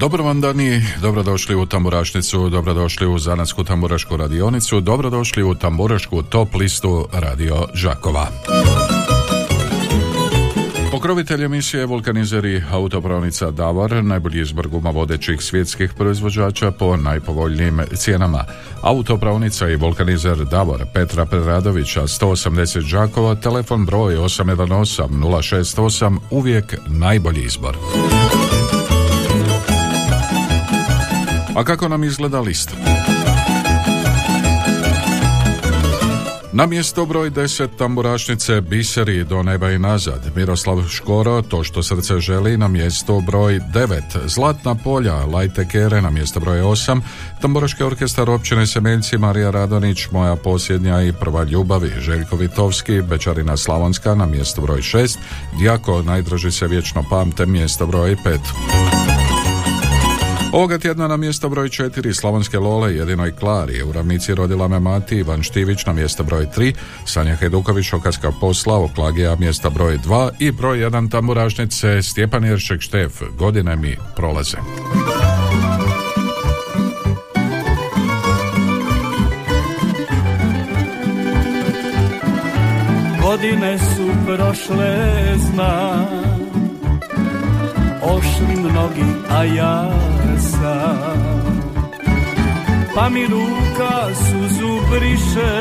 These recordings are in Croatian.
Dobro vam dani, dobrodošli u tamburašnicu, dobrodošli u Zanatsku tamburašku radionicu, dobrodošli u tamburašku top listu Radio Žakova. Pokrovitelj emisije vulkanizeri autopravnica Davor, najbolji izbor guma vodećih svjetskih proizvođača po najpovoljnijim cijenama. Autopravnica i vulkanizer Davor Petra Preradovića 180 Žakova, telefon broj 818 068, uvijek najbolji izbor. A kako nam izgleda lista? Na mjesto broj 10 tamburašnice Biseri do neba i nazad. Miroslav Škoro, to što srce želi, na mjesto broj 9. Zlatna polja, Lajte Kere na mjesto broj 8. Tamburaški orkestar općine Semeljci, Marija Radonić, Moja posljednja i prva ljubavi. Željko Vitovski, Bečarina Slavonska na mjesto broj 6. Djako, najdraži se vječno pamte, mjesto broj 5. Ovoga tjedna na mjesto broj 4 Slavonske Lole jedinoj Klari. U ravnici rodila me mati Ivan Štivić na mjesto broj 3 Sanja Heduković Okarska posla Oklagija mjesta broj 2 i broj 1 tamburašnice Stjepan Jeršek Štef. Godine mi prolaze. Godine su prošle znam Ošli mnogi, a ja sam. Pa mi ruka suzu briše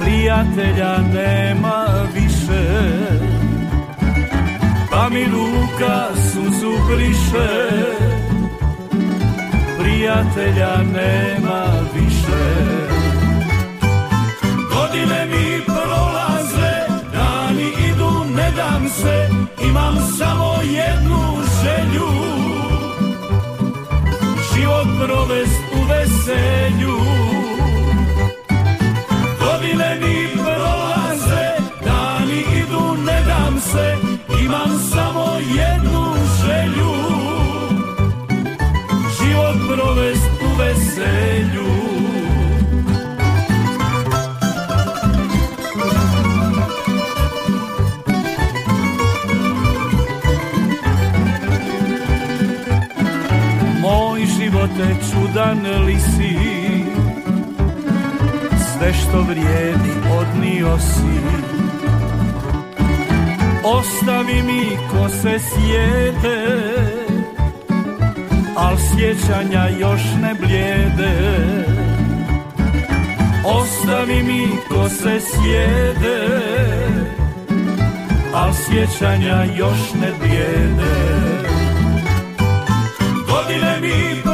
Prijatelja nema više. Pa mi ruka suzu briše Prijatelja nema više se Imam samo jednu želju. Život provest u veselju živote čudan li si Sve što vrijedi odnio si. Ostavi mi ko se sjede Al sjećanja još ne blijede. Ostavi mi ko se sjede Al sjećanja još ne blijede. Godine mi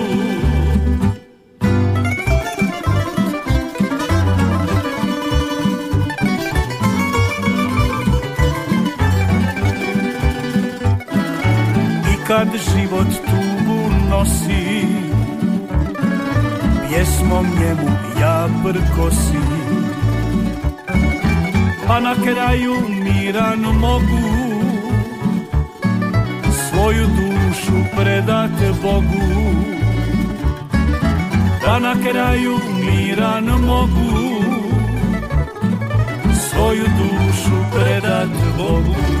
Kad život tugu nosi. Pjesmom njemu ja prkosim Pa na kraju miran mogu Svoju dušu predat Bogu. Pa na kraju miran mogu Svoju dušu predat Bogu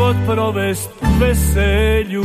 Život provest veselju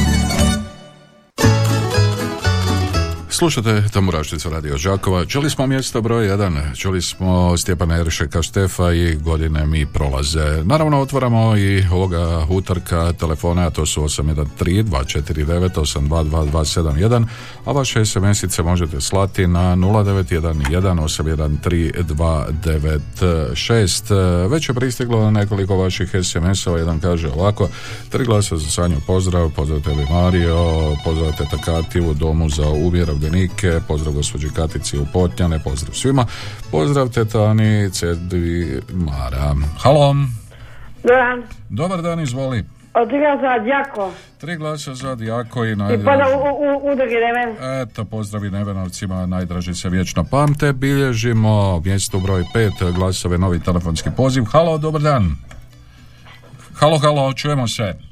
Slušate Tamburašnicu Radio Žakova. Čuli smo mjesto broj 1, čuli smo Stjepana Eršeka Štefa i godine mi prolaze. Naravno otvaramo i ovoga utarka telefona, a to su 813 249 822 a vaše SMS-ice možete slati na 0911 813 Već je pristiglo nekoliko vaših SMS-ova, jedan kaže ovako, tri glasa za Sanju pozdrav, pozdrav tebi Mario, pozdrav teta u domu za uvjerovljenje Nike, pozdrav gospođi Katici u Potnjane, pozdrav svima, pozdrav tetani Cedvi Mara. Halo. Dobar. Dobar dan, izvoli. Tri glasa za Djako. Tri glasa za Djako i najdraži. I pa u, u, Neven. Eto, pozdravi Nevenovcima, najdraži se vječno pamte. Bilježimo mjesto broj pet, glasove, novi telefonski poziv. Halo, dobar dan. Halo, halo, čujemo se.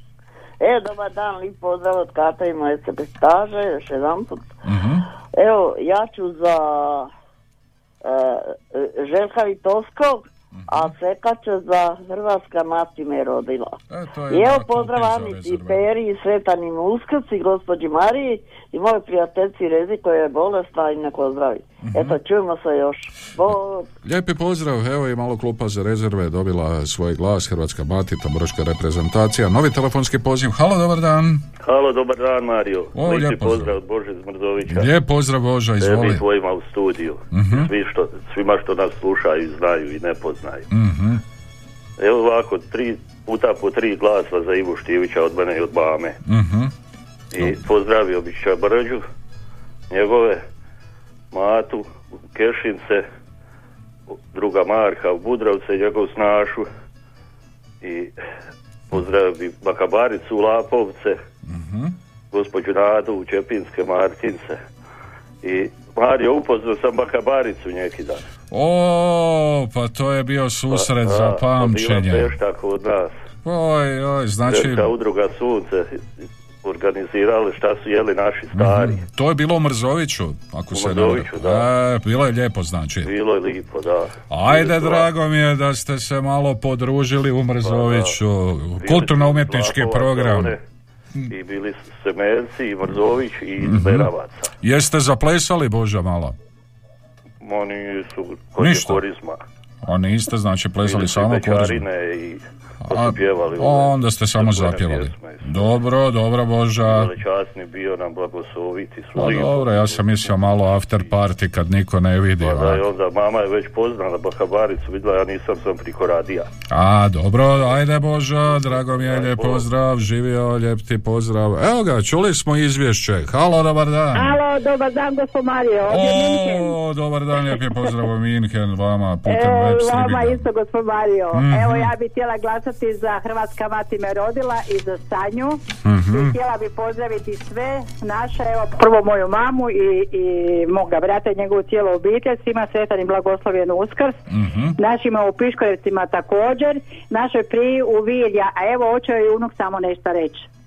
E, dobar dan, lijep pozdrav od Kata i moje staže, još jedan put. Mhm. Evo, ja ću za uh, Željka Vitovskog, a će za Hrvatska mati me rodila. E, I evo pozdrav Anici Peri i Svetanim Uskrci, gospođi Mariji i moje prijateljci Rezi koja je bolesna i ne pozdravi. uh Eto, čujemo se još. Bo... Lijepi pozdrav, evo i malo klupa za rezerve dobila svoj glas Hrvatska mati, tambroška reprezentacija. Novi telefonski poziv, halo, dobar dan. Halo, dobar dan Mario. O, lijep pozdrav od Bože Zmrzovića. Lijep pozdrav Boža, izvoli. Tebi tvojima u studiju. uh Svi što, svima što nas slušaju, znaju i ne poznaju. uh Evo ovako, tri puta po tri glasa za Ivu Štivića od mene i od Bame. uh I pozdravio bih Čabrđu, njegove Matu, Kešince, druga Marka u Budrovce, njegov snašu i pozdravio bi Bakabaricu u Lapovce, uh gospođu Nadu u Čepinske Martince i Mario, upoznao sam Bakabaricu neki dan. O, pa to je bio susret pa, za pamćenje. Pa bila kod nas. Oj, oj, znači... Udruga Sunce organizirali šta su jeli naši stari. mm To je bilo u Mrzoviću, ako u se Mrzoviću, da. E, bilo je lijepo, znači. Bilo je lijepo, da. Ajde, drago mi je da ste se malo podružili u Mrzoviću. Pa, Kulturno-umjetnički program. I bili su Semelci, i Mrzović, i mm Beravaca. Jeste zaplesali, Boža, malo? Ma nisu, kod Ništa. korizma. A niste, znači, plesali samo korizma? i a, pjevali. Onda ste samo zapjevali. Dobro, dobro Boža. časni bio nam blagosloviti. Pa dobro, ja sam mislio malo after party kad niko ne vidi. Pa da, onda mama je već poznala Bahabaricu, vidjela, ja nisam sam priko radija. A, dobro, ajde Boža, drago mi je, lijep pozdrav, živio, lijep ti pozdrav. Evo ga, čuli smo izvješće. Halo, dobar dan. Halo, dobar dan, gospod Mario, o, dobar dan, lijep je pozdrav u Minhen, vama putem streaminga. Vama isto, gospod Mario. mm Evo, ja bih htjela glasati za Hrvatska mati me rodila i za Sanju. Mm-hmm. I htjela bi pozdraviti sve naše, evo prvo moju mamu i, i moga brata i njegovu cijelu obitelj, svima sretan i blagoslovjen uskrs. Mm-hmm. Našima u Piškorevcima također, našoj priji u Vilja, a evo hoće i unuk samo nešto reći.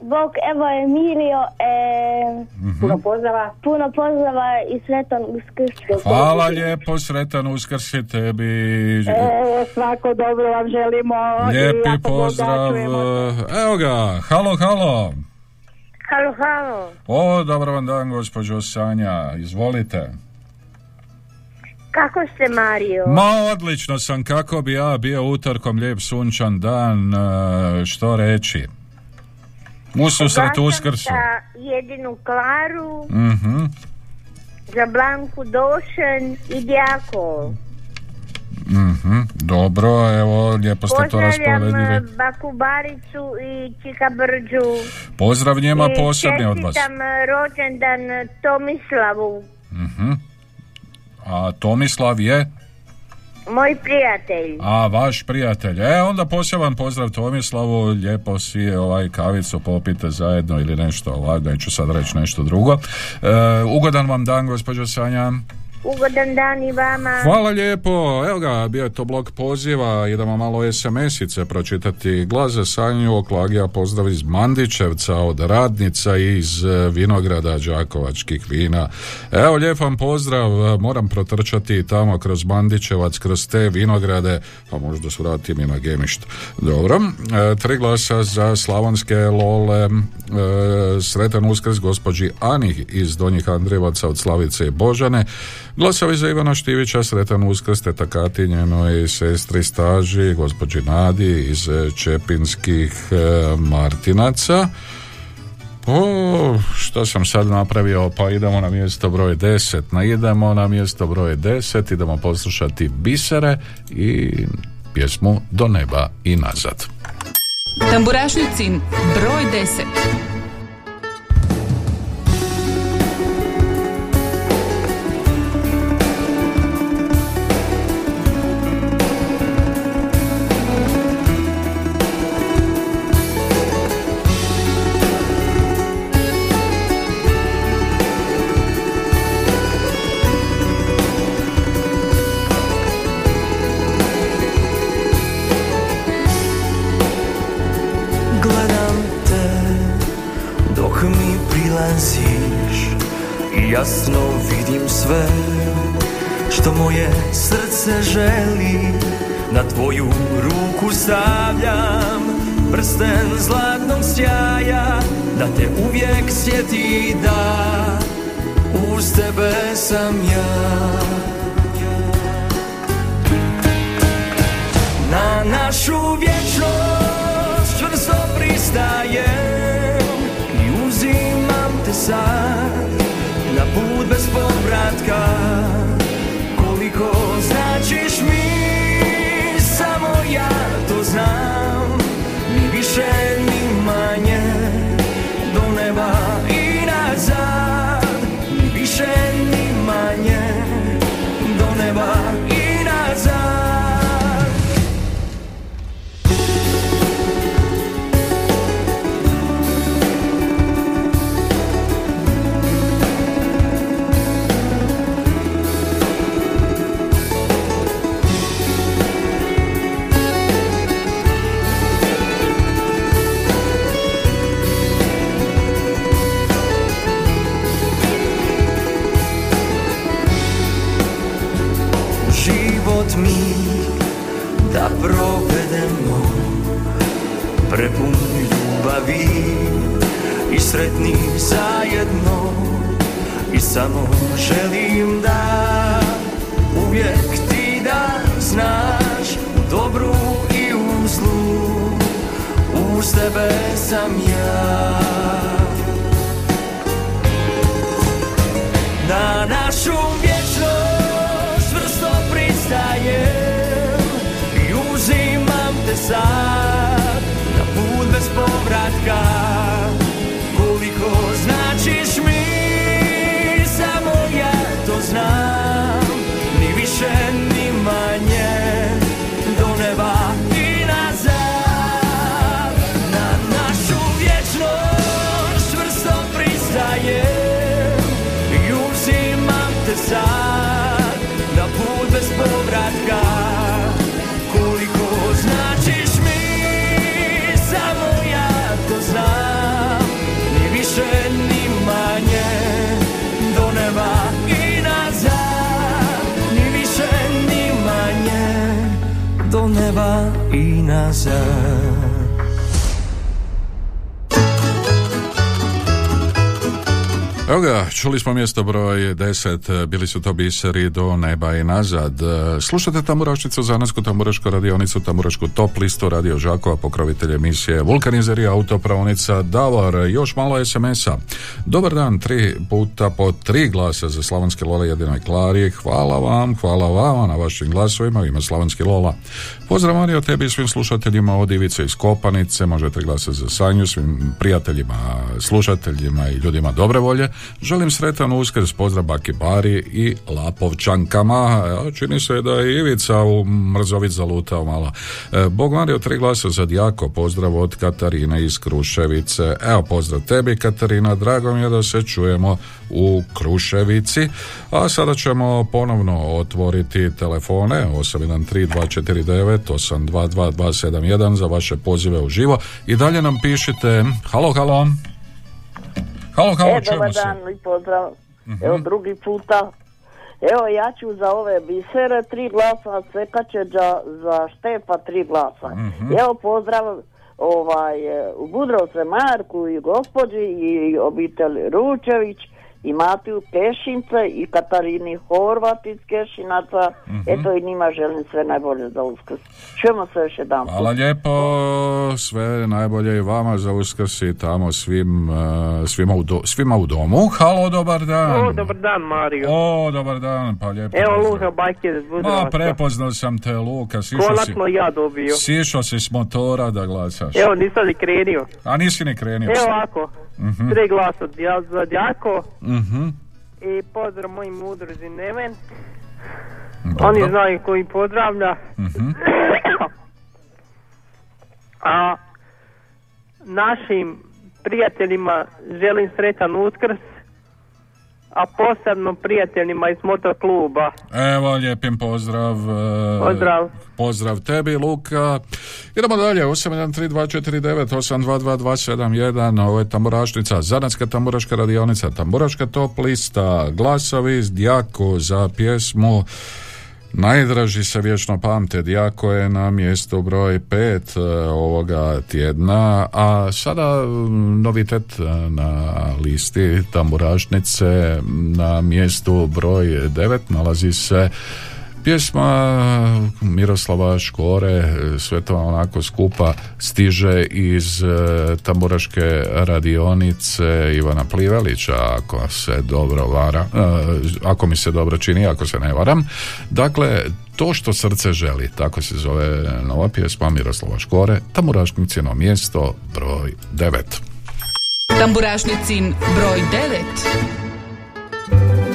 Bog, evo Emilio, e, mm-hmm. puno pozdrava. Puno pozdrava i sretan uskrs. Hvala lijepo, sretan uskrs i tebi. E, svako dobro vam želimo. Lijepi pozdrav. Evo ga, halo, halo. Halo, halo. O, dobro vam dan, gospođo Sanja, izvolite. Kako ste, Mario? Ma, odlično sam, kako bi ja bio utorkom lijep sunčan dan, e, što reći. U susret uskrsu. za jedinu Klaru, mm za Blanku Došen i Djako. mm Dobro, evo, lijepo ste to Pozdravljam rasporedili. eh, Baku Baricu i Čika Brđu. Pozdrav njema I posebni od vas. čestitam eh, rođendan Tomislavu, Mhm. A Tomislav je? Moj prijatelj. A, vaš prijatelj. E, onda poseban pozdrav Tomislavu, lijepo si ovaj kavicu popite zajedno ili nešto ovako, neću sad reći nešto drugo. E, ugodan vam dan, gospođo Sanja. Ugodan dan i vama. Hvala lijepo, evo ga, bio je to blok poziva, idemo malo SMS-ice pročitati. Glas za Sanju Oklagija pozdrav iz Mandićevca od radnica iz e, vinograda Đakovačkih vina. Evo, lijep vam pozdrav, e, moram protrčati tamo kroz Mandićevac, kroz te vinograde, pa možda svratim i na gemišt. Dobro, e, tri glasa za slavonske lole, e, sretan uskrs gospođi Ani iz Donjih Andrijevaca od Slavice i Božane, Glasovi za Ivana Štivića, sretan uskrs, teta Kati, njenoj sestri staži, gospođi Nadi iz e, Čepinskih e, Martinaca. O, što sam sad napravio? Pa idemo na mjesto broj 10. Na idemo na mjesto broj 10, idemo poslušati bisere i pjesmu Do neba i nazad. Tamburašnicin broj 10. da te uvijek sjeti da uz tebe sam ja. Na našu vječnost čvrsto pristajem i uzimam te sad na put bez povratka sretni zajedno i samo želim da uvijek ti da znaš dobru i u uz tebe sam ja. Na našu vječnost čvrsto pristajem i uzimam te sad na put bez povratka koliko značiš mi samo ja to znam. Ni više ni manje i Evo ga, čuli smo mjesto broj 10, bili su to biseri do neba i nazad. Slušate Tamburašnicu, Zanasku Tamburašku radionicu, Tamburašku top listu, Radio Žakova, pokrovitelj emisije Vulkanizeri, autopravnica Davor, još malo SMS-a. Dobar dan, tri puta po tri glasa za Slavonski Lola jedinoj Klari. Hvala vam, hvala vama na vašim glasovima, ima Slavonski Lola. Pozdrav Mario tebi i svim slušateljima od Ivice iz Kopanice, možete glasati za Sanju, svim prijateljima, slušateljima i ljudima dobre volje. Želim sretan uskrs, pozdrav Baki Bari i Lapovčankama. Čini se da je Ivica u Mrzovic zalutao malo. E, Bog Mario, tri glasa za Djako, pozdrav od Katarine iz Kruševice. Evo, pozdrav tebi Katarina, drago mi je da se čujemo u Kruševici. A sada ćemo ponovno otvoriti telefone 813249 822 za vaše pozive u živo i dalje nam pišite halo, halo. Halo, halo, e, dobar dan i pozdrav. Mhm. Evo drugi puta. Evo ja ću za ove bisere tri glasa, Cekačeđa za Štefa tri glasa. Mhm. Evo pozdrav ovaj, u Budrovce Marku i gospođi i obitelj Ručević i Matiju Kešince i Katarini Horvat iz Kešinaca. Mhm. Eto i njima želim sve najbolje za uskrs. Čujemo se još jedan Hvala lijepo, sve najbolje i vama za uskrs i tamo svim, eh, svima, u do- svima u domu. Halo, dobar dan. O, dobar dan, Mario. O, dobar dan, pa lijepo. Evo. Luka Bajker iz Ma, prepoznao sam te, Luka, sišao si, Konačno ja dobio. sišao si s motora da glasaš. Evo, nisam ni krenio. A nisi ni krenio. Evo ovako, Mhm. tri glasa ja za Djako Mhm. i pozdrav mojim udruzi Neven. Dobro. Oni znaju koji pozdravlja. Mhm. A našim prijateljima želim sretan uskrs, a posebno prijateljima iz motokluba. Evo, lijepim pozdrav. eh, Pozdrav. Pozdrav tebi, Luka. Idemo dalje, 813249 822 ovo je Tamburašnica, Zanatska tamburaška radionica, Tamburaška top lista, glasovi iz Djako za pjesmu Najdraži se vječno pamte, Djako je na mjestu broj 5 ovoga tjedna, a sada novitet e, na listi Tamburašnice na mjestu broj 9 nalazi se Pjesma Miroslava Škore, sve to onako skupa stiže iz e, tamburaške radionice Ivana Plivelića, ako se dobro vara, e, ako mi se dobro čini, ako se ne varam. Dakle, to što srce želi, tako se zove nova pjesma Miroslava Škore, tamburašnicino mjesto broj 9. Tamburašnicin broj 9.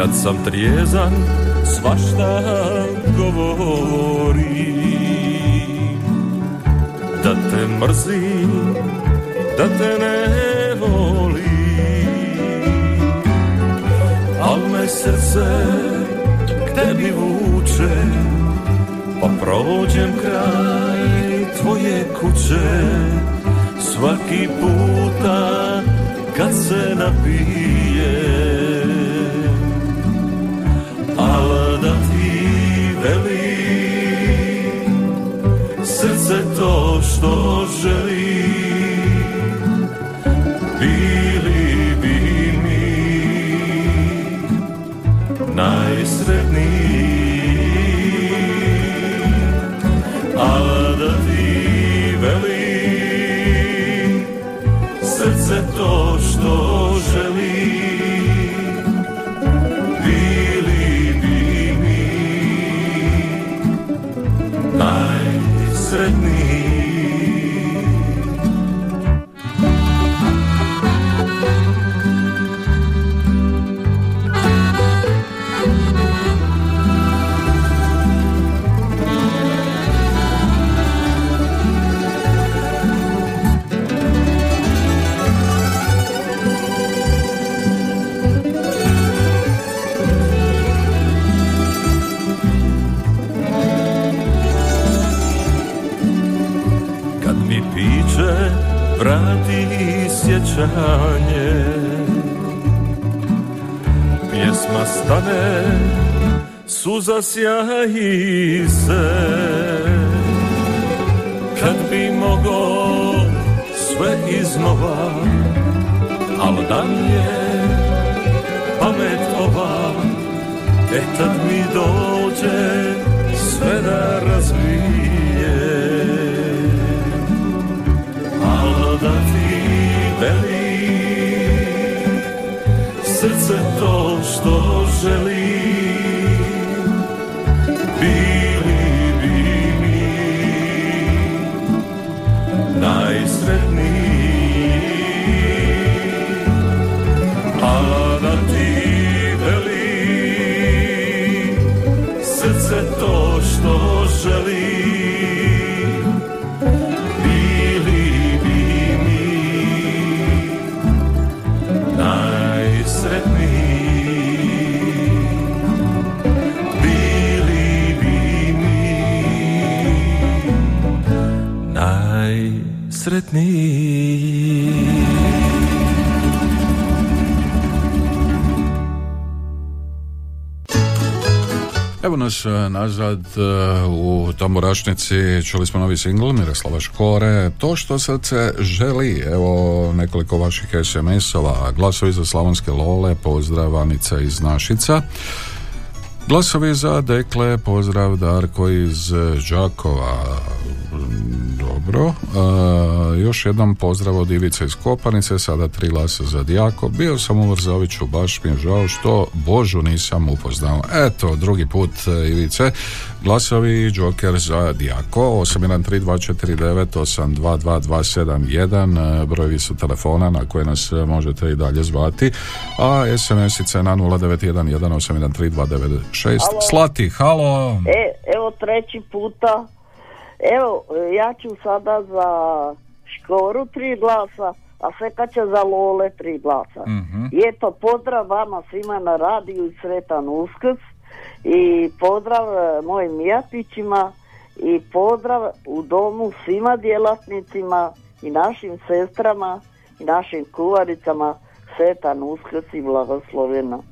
Kad sam trijezan, svašta govori. Da te mrzim, da te ne volim Al me srce k tebi vuče Pa prođem kraj tvoje kuće. Svaki puta kad se napijem da ti veli Srce to što želi. Bili bi mi Najsretniji srce sjećanje Pjesma stane suza sjaji se. Kad bi mogo sve iznova Al da mi je pamet ova. E tad mi dođe sve da razvije. Al da ti veli. Srce to što želi najsretniji Evo nas e, nazad e, u Tamburašnici, čuli smo novi singl Miroslava Škore, To što srce želi, evo nekoliko vaših SMS-ova, glasovi za Slavonske Lole, pozdrav Anica iz Našica, glasovi za Dekle, pozdrav Darko iz Đakova, dobro, E, još jednom pozdrav od Ivice iz Kopanice, sada tri glasa za Dijako, bio sam u Vrzoviću, baš mi je žao što Božu nisam upoznao. Eto, drugi put e, Ivice, glasovi Joker za Dijako, 813249822271, e, brojevi su telefona na koje nas e, možete i dalje zvati, a SMS-ice na 0911813296. Alo. Slati, halo! E, evo treći puta. Evo, ja ću sada za Škoru tri glasa, a Seka će za Lole tri glasa. Mhm. I eto, pozdrav vama svima na radiju i sretan uskrs. I pozdrav e, mojim mijatićima i pozdrav u domu svima djelatnicima i našim sestrama i našim kuvaricama sretan uskrs i blagosloveno.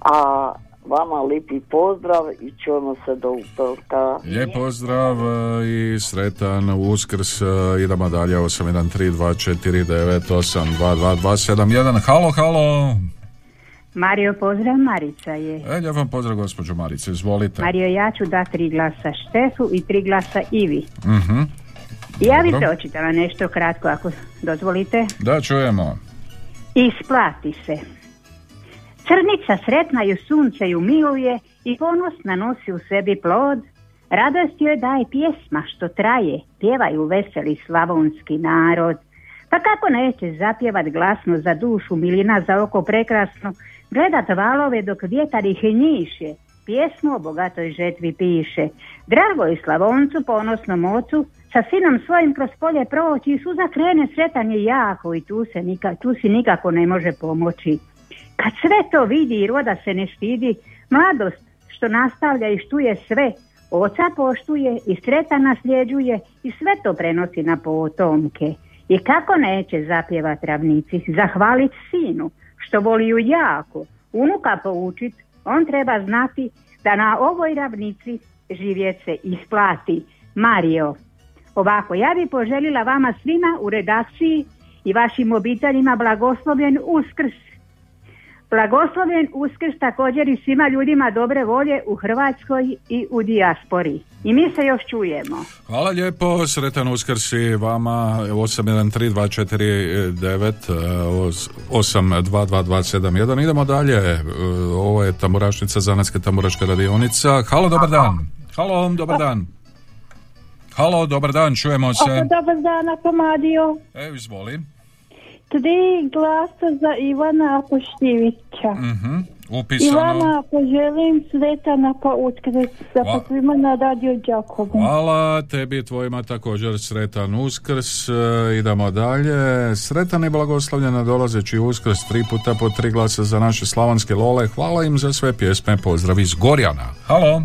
A vama lipi pozdrav i čujemo se do utorka. Lijep pozdrav e, i sretan uskrs. e, Idemo dalje 813249822271. Halo, halo. Mario, pozdrav, Marica je. E, lijep vam pozdrav gospođo Marice, izvolite. Mario, ja ću da tri glasa Štefu i tri glasa Ivi. Mhm. Ja bi se očitala nešto kratko, ako dozvolite. Da, čujemo. Isplati se. Crnica sretna ju sunce ju miluje i ponosna nosi u sebi plod. Radost joj daje pjesma što traje, pjevaju veseli slavonski narod. Pa kako neće zapjevat glasno za dušu, milina za oko prekrasno, gledat valove dok vjetar ih njiše, pjesmu o bogatoj žetvi piše. Drago je Slavoncu, ponosnom ocu, sa sinom svojim kroz polje proći i suza krene sretan je jako i tu, se tu si nikako ne može pomoći. Kad sve to vidi i roda se ne stidi, mladost što nastavlja i štuje sve, oca poštuje i sretan nasljeđuje i sve to prenosi na potomke. I kako neće zapjevat ravnici, zahvalit sinu, što voli ju jako, unuka poučit, on treba znati da na ovoj ravnici živjet se isplati. Mario, ovako, ja bi poželila vama svima u redakciji i vašim obiteljima blagoslovljen uskrs. Blagoslovljen uskrs također i svima ljudima dobre volje u Hrvatskoj i u dijaspori. I mi se još čujemo. Hvala lijepo, sretan uskrs i vama 813249822271. Idemo dalje, E, ovo je tamburašnica Zanatska tamburaška radionica. Halo, dobar dan. Halo, dobar dan. Halo, dobar dan, čujemo se. Dobar dan, Akamadio. Evo, izvoli. Tri glasa za Ivana Apoštivića. Mhm, upisano. Ivana, poželim sretana pa uskrs za Hva- svima na radio Đakovu. Hvala tebi i tvojima također sretan uskrs. E, idemo dalje. Sretan i blagoslovljen dolazeći uskrs tri puta po tri glasa za naše slavonske lole. Hvala im za sve pjesme. Pozdrav iz Gorjana. Halo.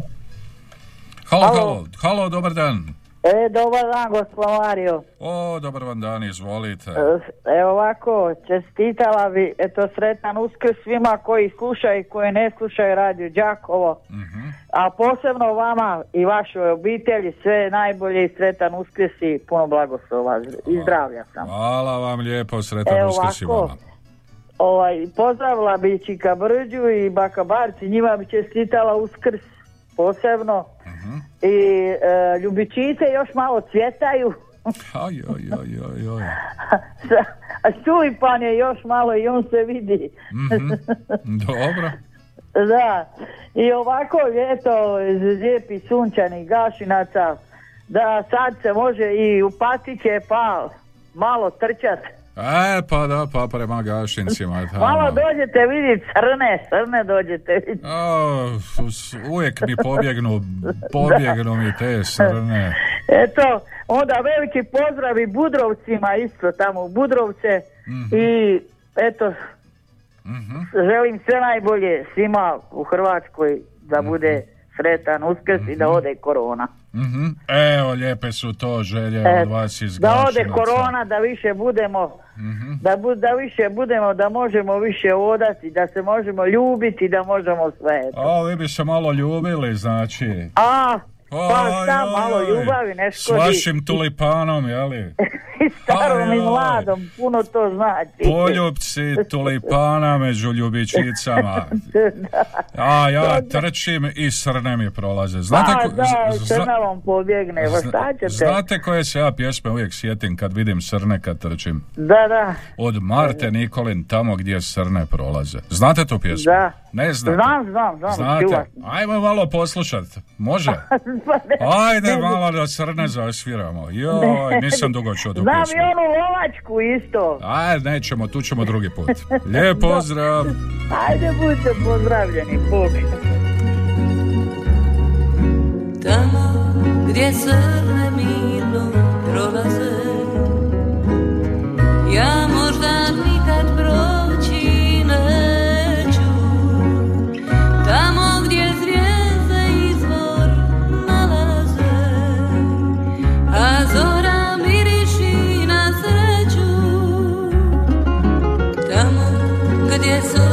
Halo, halo. Halo, dobar dan. E, dobar dan, gospod Mario. O, dobar vam dan, izvolite. E, Evo ovako, čestitala bi, eto, sretan uskrs svima koji slušaju i koji ne slušaju radio Đakovo. A posebno vama i vašoj obitelji sve najbolje i sretan uskrs i puno blagoslova i zdravlja sam. Hvala vam lijepo, sretan Evo uskrs i vama. ovaj, pozdravila bi Čika Brđu i Baka Barci, njima bi čestitala uskrs posebno. I e, ljubičice još malo cvjetaju. Aj, aj, aj, aj, aj. A tulipan je još malo i on se vidi. Mhm. Dobro. Da, i ovako ljeto iz lijepih sunčanih gašinaca, da sad se može i u patike pa malo trčat. E, pa da, pa prema gašincima. tamo. Malo dođete vidjeti crne, crne dođete vidjeti. O, uvijek mi pobjegnu, pobjegnu mi te srne. Eto, onda veliki pozdrav i Budrovcima isto tamo Budrovce i eto, želim sve najbolje svima u Hrvatskoj da bude sretan uskrs i da ode korona. Mhm. Evo, lijepe su to želje E, od vas iz da ode korona, da više budemo, da, bu, da više budemo, da možemo više odati, da se možemo ljubiti, da možemo sve. O, vi bi se malo ljubili, znači. A, pa Oj, šta, malo ljubavi, ne S škodi. vašim tulipanom, jeli? I starom i Oj, oj. mladom, puno to znači. Poljubci tulipana među ljubičicama. A ja trčim i srne mi prolaze. Znate, A, ko- da, crna vam pobjegne, pa šta ćete? znate koje se ja pjesme uvijek sjetim kad vidim srne kad trčim? Da, da, Od Marte Nikolin tamo gdje srne prolaze. Znate tu pjesmu? da. Ne znate? Znam, znam, znam, Znate? Ajmo malo poslušat. Može? Pa ne, Ajde ne, malo da srne zasviramo. Joj, nisam dugo čuo tu Znam i onu lovačku isto. Ajde, nećemo, tu ćemo drugi put. Lijep pozdrav. Ajde, budite pozdravljeni, Bog. Tamo gdje srne mirno prolaze Ja možda nikad gdje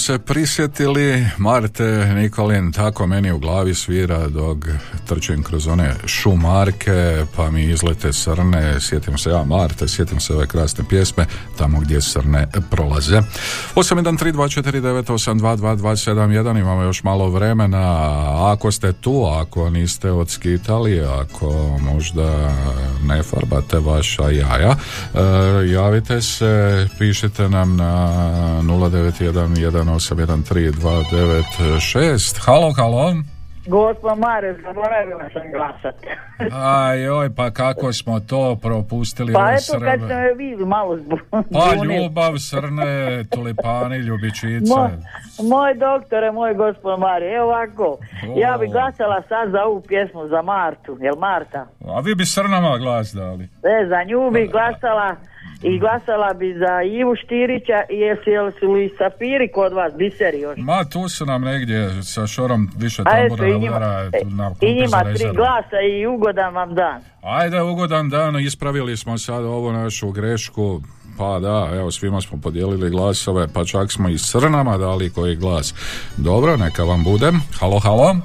se prisjetili Marte Nikolin tako meni u glavi svira dok trčim kroz one šumarke pa mi izlete srne sjetim se ja Marte, sjetim se ove krasne pjesme tamo gdje srne prolaze. 813249822271 imamo još malo vremena. Ako ste tu, ako niste odskitali ako možda ne farbate vaša jaja. E, javite se pišite nam na 09118132996 halo, halo. Gospod Mare, zaboravila sam glasat. Aj, joj, pa kako smo to propustili Pa eto kad Srbe. ste me vi malo zbu- Pa ljubav, srne, tulipani, ljubičice. Moj, moj doktore, moj gospod Mare, evo ovako, ja bi glasala sad za ovu pjesmu za Martu, jel Marta? A vi bi srnama glas dali. E, za nju bi glasala i glasala bi za Ivu Štirića i jesi jel su li safiri kod vas, biseri još? Ma tu su nam negdje sa šorom više A eto, tambura i njima, udara, e, na i njima tri glasa i ugodan vam dan. Ajde, ugodan dan, ispravili smo sad ovu našu grešku. Pa da, evo, svima smo podijelili glasove, pa čak smo i srnama dali koji glas. Dobro, neka vam bude. Halo, halo.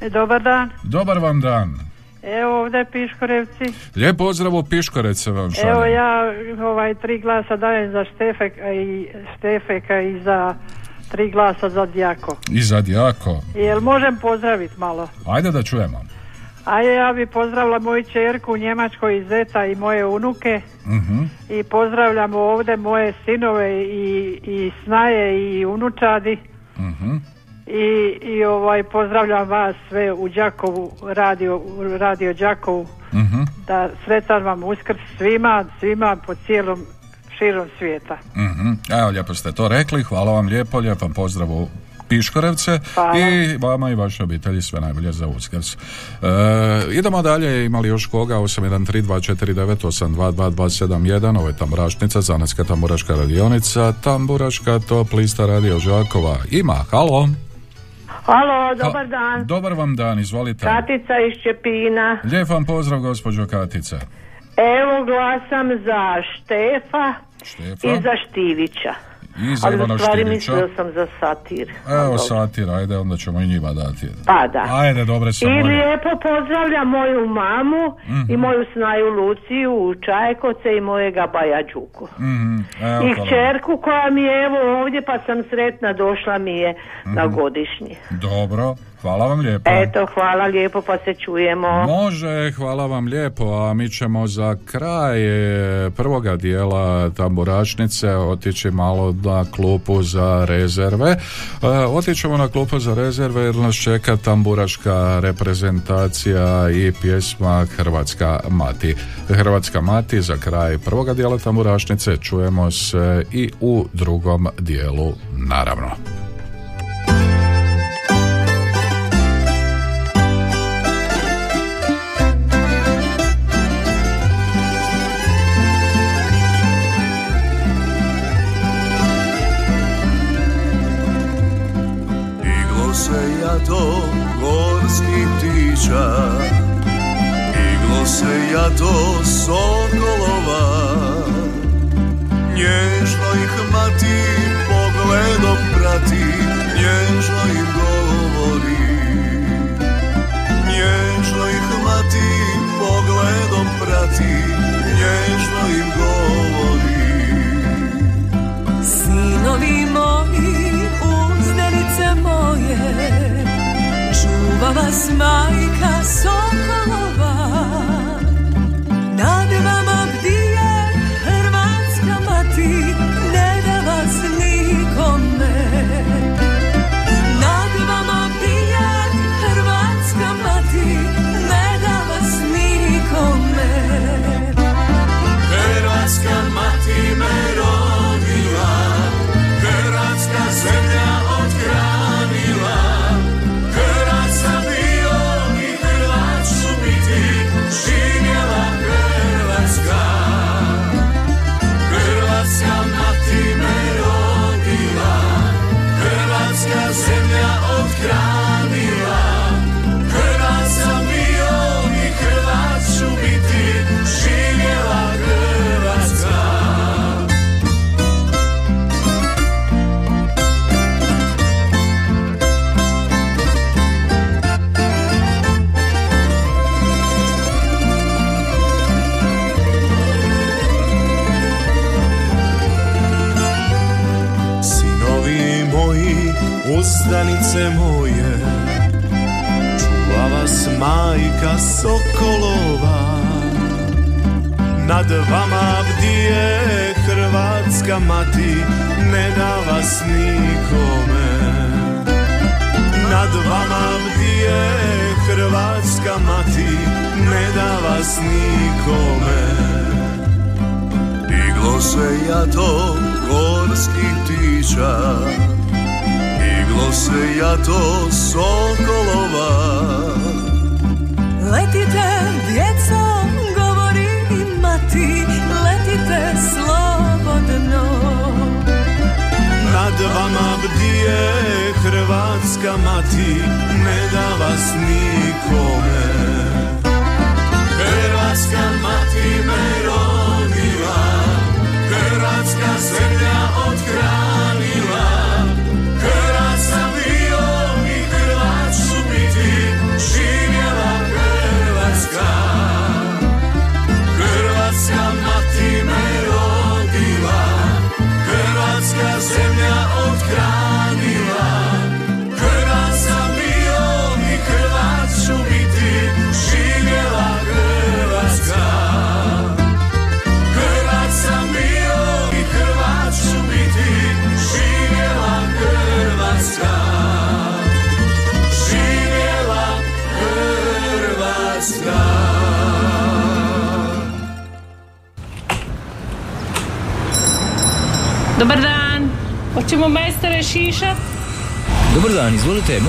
E, Dobar dan. Dobar vam dan. Evo ovdje Piškorevci. Lijep pozdrav u Piškorece vam šaljem. Evo ja ovaj tri glasa dajem za Štefeka i Štefeka i za tri glasa za Djako. I za Djako. Jel možem pozdraviti malo? Ajde da čujemo. A ja bi pozdravila moju čerku u Njemačkoj iz Zeta i moje unuke Mhm. i pozdravljamo ovdje moje sinove i, i snaje i unučadi Mhm. I, i ovaj pozdravljam vas sve u Đakovu, radio, radio Đakovu Mhm. da sretan vam uskrs svima, svima po cijelom širom svijeta. Mhm. Evo, lijepo ste to rekli, hvala vam lijepo, lijep vam pozdrav u Piškorevce Hvala. i vama i vašoj obitelji sve najbolje za uskrs. E, idemo dalje, imali još koga, 813249822271, ovo je Tamburašnica, Zanetska tamburaška radionica, Tamburaška top lista radio Žakova. Ima, halo. Halo, dobar dan. Dobar vam dan, izvolite. Katica iz Čepina. Lijep vam pozdrav, gospođo Katice. Evo glasam za Štefa, Štefa. i za Štivića. I Ali mislila sam za satir. Evo satir, ajde, onda ćemo i njima dati. Pa da. Ajde, dobre sam I lijepo pozdravljam moju mamu Mhm. i moju snaju Luciju u Čajkovce i mojega Baja Đuku. Mhm, evo, I kćerku koja mi je evo ovdje pa sam sretna došla mi je na Mhm. godišnji. Dobro, hvala vam lijepo. Eto, hvala lijepo pa se čujemo. Može, hvala vam lijepo, a mi ćemo za kraj e, prvoga dijela tamburačnice otići malo na klupu za rezerve. E, otićemo na klupu za rezerve jer nas čeka tamburaška reprezentacija i pjesma Hrvatska mati. Hrvatska mati za kraj prvoga dijela tamburačnice čujemo se i u drugom dijelu naravno. Se Nad vama bdije Hrvatska mati Ne da vas nikome. Nad vama bdije Hrvatska mati Ne da vas nikome. Iglo se jato gorskih tiča Iglo se jato sokolova. Letite, govori mati, letite slobodno. Nad vama bdije Hrvatska mati Ne da vas nikome Hrvatska mati me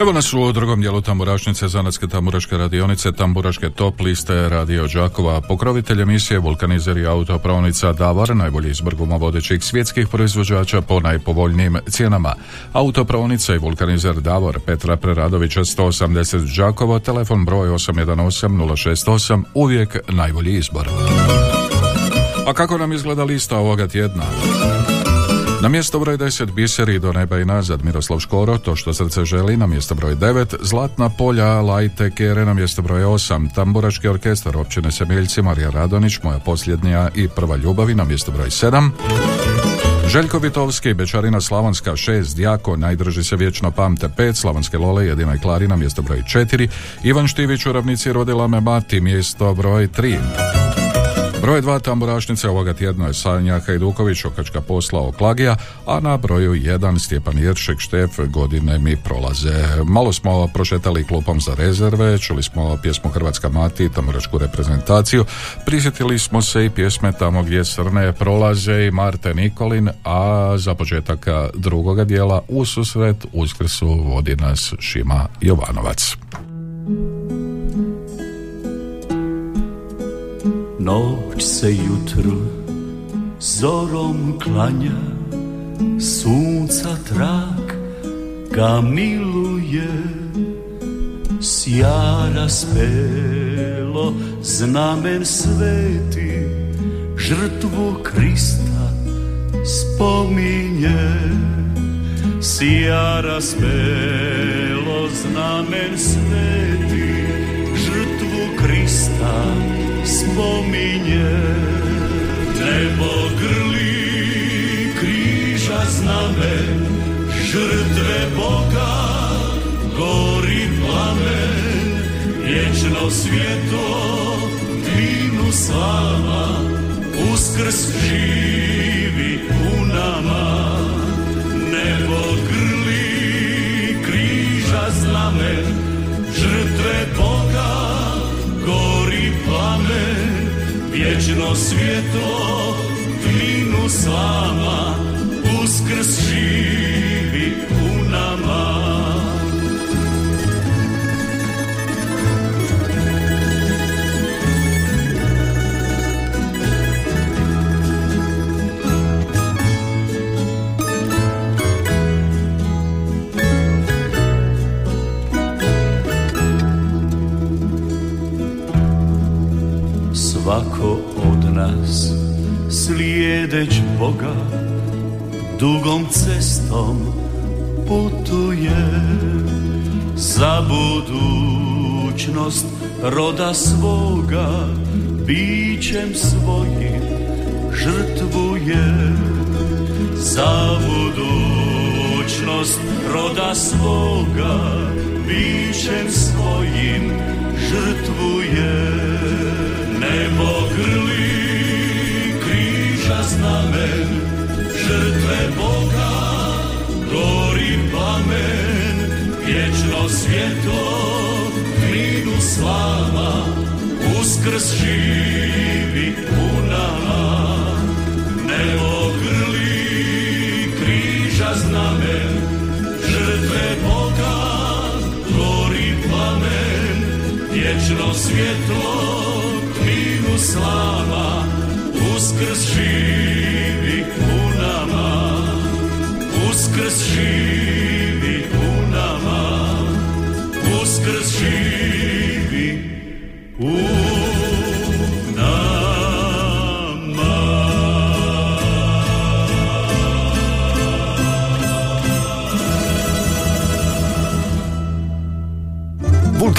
Evo nas u drugom dijelu tamburašnice Zanatske tamburaške radionice, tamburaške top liste Radio Đakova, pokrovitelj emisije Vulkanizer i autopravnica Davor, najbolji izbor gumovodećih svjetskih proizvođača po najpovoljnijim cijenama. Autopravnica i Vulkanizer Davor, Petra Preradovića 180 Đakovo, telefon broj 818 068, uvijek najbolji izbor. A kako nam izgleda lista ovoga tjedna? Na mjesto broj 10 Biseri do neba i nazad. Miroslav Škoro, to što srce želi, na mjesto broj 9 Zlatna polja, Lajte Kere, na mjesto broj 8 Tamburaški orkestar općine Semiljci, Marija Radonić, moja posljednja i prva ljubavi, na mjesto broj 7 Željko Vitovski, Bečarina Slavonska 6, Djako, najdrži se vječno pamte 5, Slavonske Lole, jedina i Klarina, mjesto broj 4, Ivan Štivić u ravnici rodila me mati, mjesto broj 3. Broj dva tamburašnice ovoga tjedna je Sanja Hajduković, okačka posla Oklagija, a na broju jedan Stjepan Jeršek, Štef, godine mi prolaze. Malo smo prošetali klupom za rezerve, čuli smo pjesmu Hrvatska mati, tamburašku reprezentaciju, prisjetili smo se i pjesme tamo gdje srne prolaze i Marte Nikolin, a za početak drugoga dijela u susret Uskrsu vodi nas Šima Jovanovac. Noć se jutru zorom klanja Sunca trak ga miluje. Sjara spelo znamen sveti Žrtvu Krista spominje. Sjara spelo znamen sveti Žrtvu Krista spominje Nebo grli križa znamen Žrtve Boga gori plamen Vječno svjeto tvinu slava Uskrs živi vječno svjetlo, tvinu slama, uskrs živi u nama. Nas slijedeć Boga dugom cestom putuje. Za budućnost roda svoga bićem svojim žrtvuje. Za budućnost roda svoga bićem svojim žrtvuje. Nebo grli znamen žrtve Boga gori plamen vječno svjetlo kninu slava uskrs živi nama. Nebo grli križa znamen žrtve Boga gori plamen vječno svjetlo kninu slava uskrs živi u nama. Uskrs živi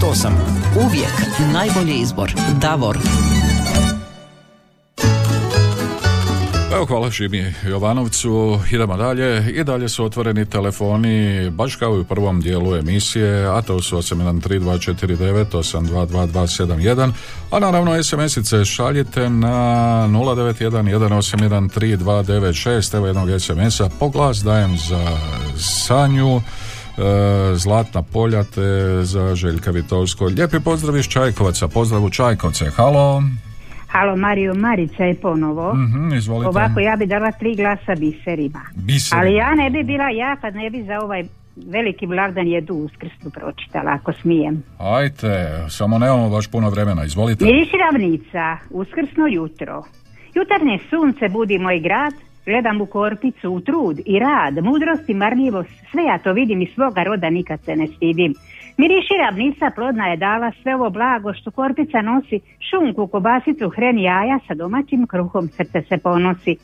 068. Uvijek najbolji izbor. Davor. Evo hvala Šimi Jovanovcu, idemo dalje i dalje su otvoreni telefoni baš kao i u prvom dijelu emisije, a to su 813249 822271, a naravno SMS-ice šaljite na 091 181 evo jednog SMS-a, po glas dajem za Sanju, Zlatna polja te za Željka Vitovsko. Lijepi pozdrav iz Čajkovaca, pozdrav u Čajkovce, halo. Halo, Mario Marica je ponovo. Mhm, izvolite. Ovako, ja bi dala tri glasa biserima. Biserima. Ali ja ne bi bila ja kad ne bi za ovaj veliki blagdan jedu uskrsnu pročitala, ako smijem. Ajte, samo nemamo baš puno vremena, izvolite. Miriši ravnica, uskrsno jutro. Jutarnje sunce budi moj grad, gledam u korpicu, u trud i rad, mudrost i marljivost, sve ja to vidim i svoga roda nikad se ne stidim. Miriši ravnica plodna je dala sve ovo blago što korpica nosi, šunku, kobasicu, hren, jaja sa domaćim kruhom srce se ponosi.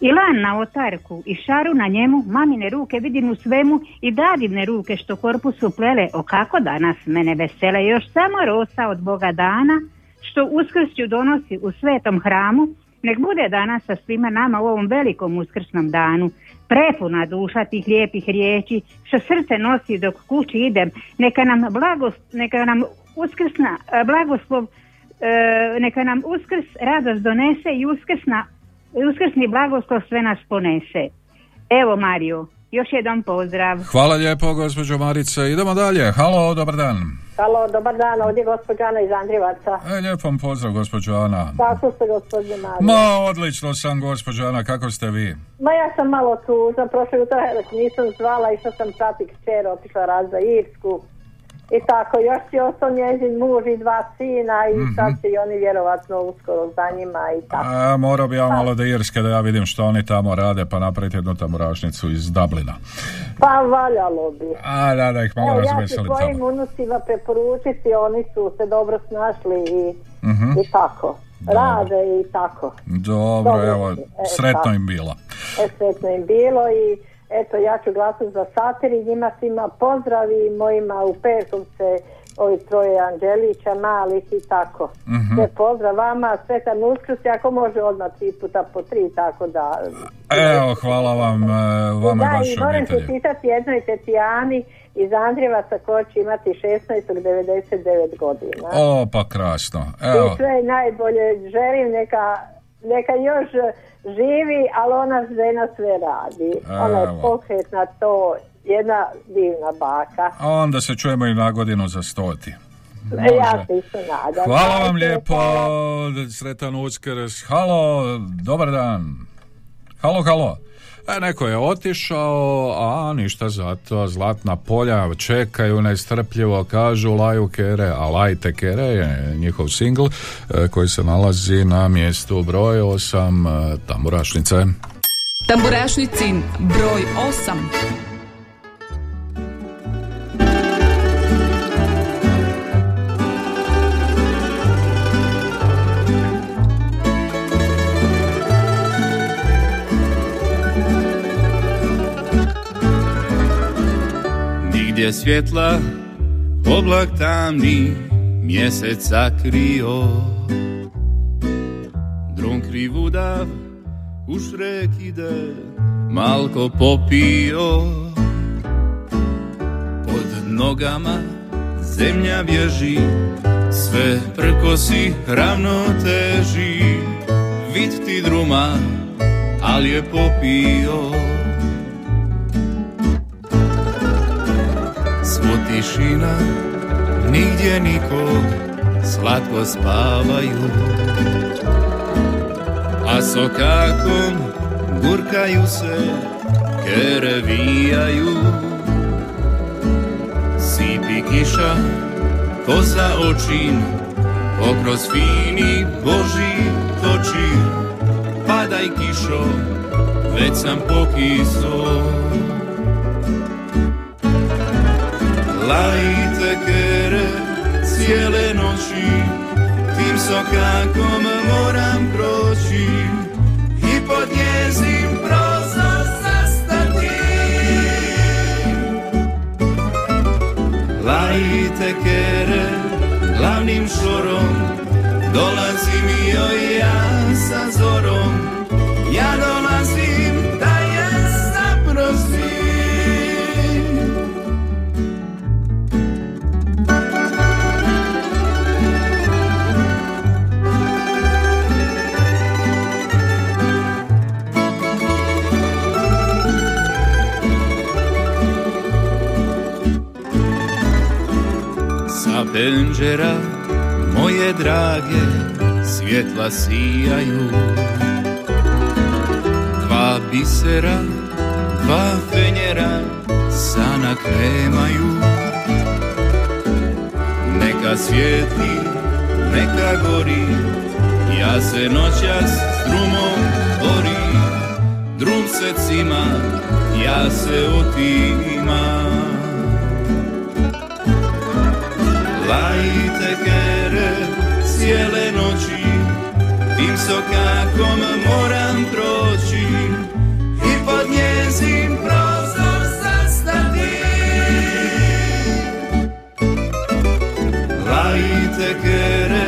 I lan na otarku i šaru na njemu, mamine ruke vidim u svemu i dadivne ruke što korpusu plele, o kako danas mene vesele, još samo rosa od Boga dana, što uskršću donosi u svetom hramu, nek bude danas sa svima nama u ovom velikom uskrsnom danu. Prepuna duša tih lijepih riječi, što srce nosi dok kući idem, neka nam blagost, neka nam uskrsna e, blagoslov, e, neka nam uskrs radost donese i uskrsna, uskrsni blagoslov sve nas ponese. Evo Mario, još jedan pozdrav. Hvala lijepo, gospođo Marice. Idemo dalje. Halo, dobar dan. Halo, dobar dan, ovdje je gospođa Ana iz Andrivaca. E, lijep vam pozdrav, gospođo Ana. Kako ste, gospodine Mario? Ma, odlično sam, gospođo Ana, kako ste vi? Ma ja sam malo tužna, prošle utorak nisam zvala, išla sam prati kćer, otišla raz za Irsku. I tako, još je ostao njezin muž i dva sina i Mhm. sad će i oni vjerovatno uskoro za njima i tako. A, morao bi ja malo da Irske da ja vidim što oni tamo rade, pa napraviti jednu tamburašnicu iz Dublina. Pa valjalo bi. A, da, da ih malo Evo, ja ću svojim tamo. unucima preporučiti, oni su se dobro snašli i, Mhm. i tako. Rade i tako. Dobro, Dobro, evo, e, sretno im bilo. E, sretno im bilo i eto ja ću glasati za Satir i njima svima pozdrav i mojima u Perkovce ovi troje Anđelića, malih i tako. Mhm. Sve pozdrav vama, sretan uskrs, i ako može odmah tri puta po tri, tako da... Evo, hvala vam, e, vama i da, i moram obitelji. pitati jednoj Tetijani iz Andrijevaca koja će imati 16.99 godina. O, pa krasno. I Evo, sve najbolje želim, neka, neka još živi, ali ona žena sve radi. Ona je pokretna to, jedna divna baka. onda se čujemo i na godinu za stoti. Ja se isto nadam. Hvala vam lijepo, sretan uskrs. Halo, dobar dan. Halo, halo. E, neko je otišao, a ništa zato, zlatna polja čekaju nestrpljivo, kažu laju kere, a lajte kere je njihov singl e, koji se nalazi na mjestu broj 8 e, tamburašnice. Tamburašnicin broj 8. Nigdje svjetla, oblak tamni, mjesec sakrio Dron krivudav, u šrek ide, malko popio. Pod nogama zemlja bježi, sve prkosi ravno teži. Vid ti druma, ali je popio Svo tišina, nigdje nikog, slatko spavaju A sokakom gurkaju se, kere vijaju Sipi kiša, kosa očin, okroz fini Boži toči Padaj kišo, već sam pokiso Lajte kere cijele noći Tim sokakom moram proći. I pod njezim prozor zastati Lajte kere glavnim šorom Dolazim joj ja sa zorom. Ja dolazim Sa penđera moje drage svjetla sijaju. Dva bisera, dva fenjera sanak nemaju Neka svijetli, neka gori Ja se noćas s drumom borim Drum se cima, ja se otimam Lajte kere cijele noći Tim sokakom moram proći. I pod njezin prozor zastati Lajte kere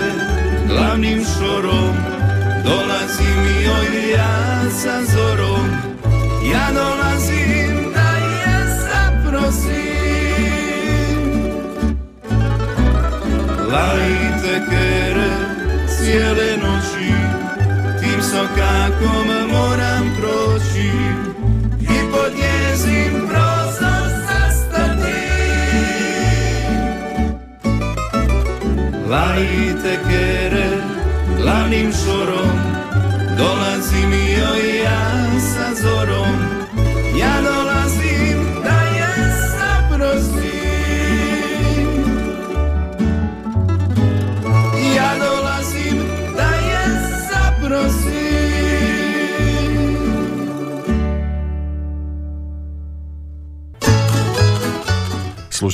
glavnim šorom Dolazim joj ja sa zorom. Ja dolazim valíte kere ciele noči, tým sokákom moram kroči, i pod jezim prozor zastane. Valíte kere lanim šorom, dolazim joj ja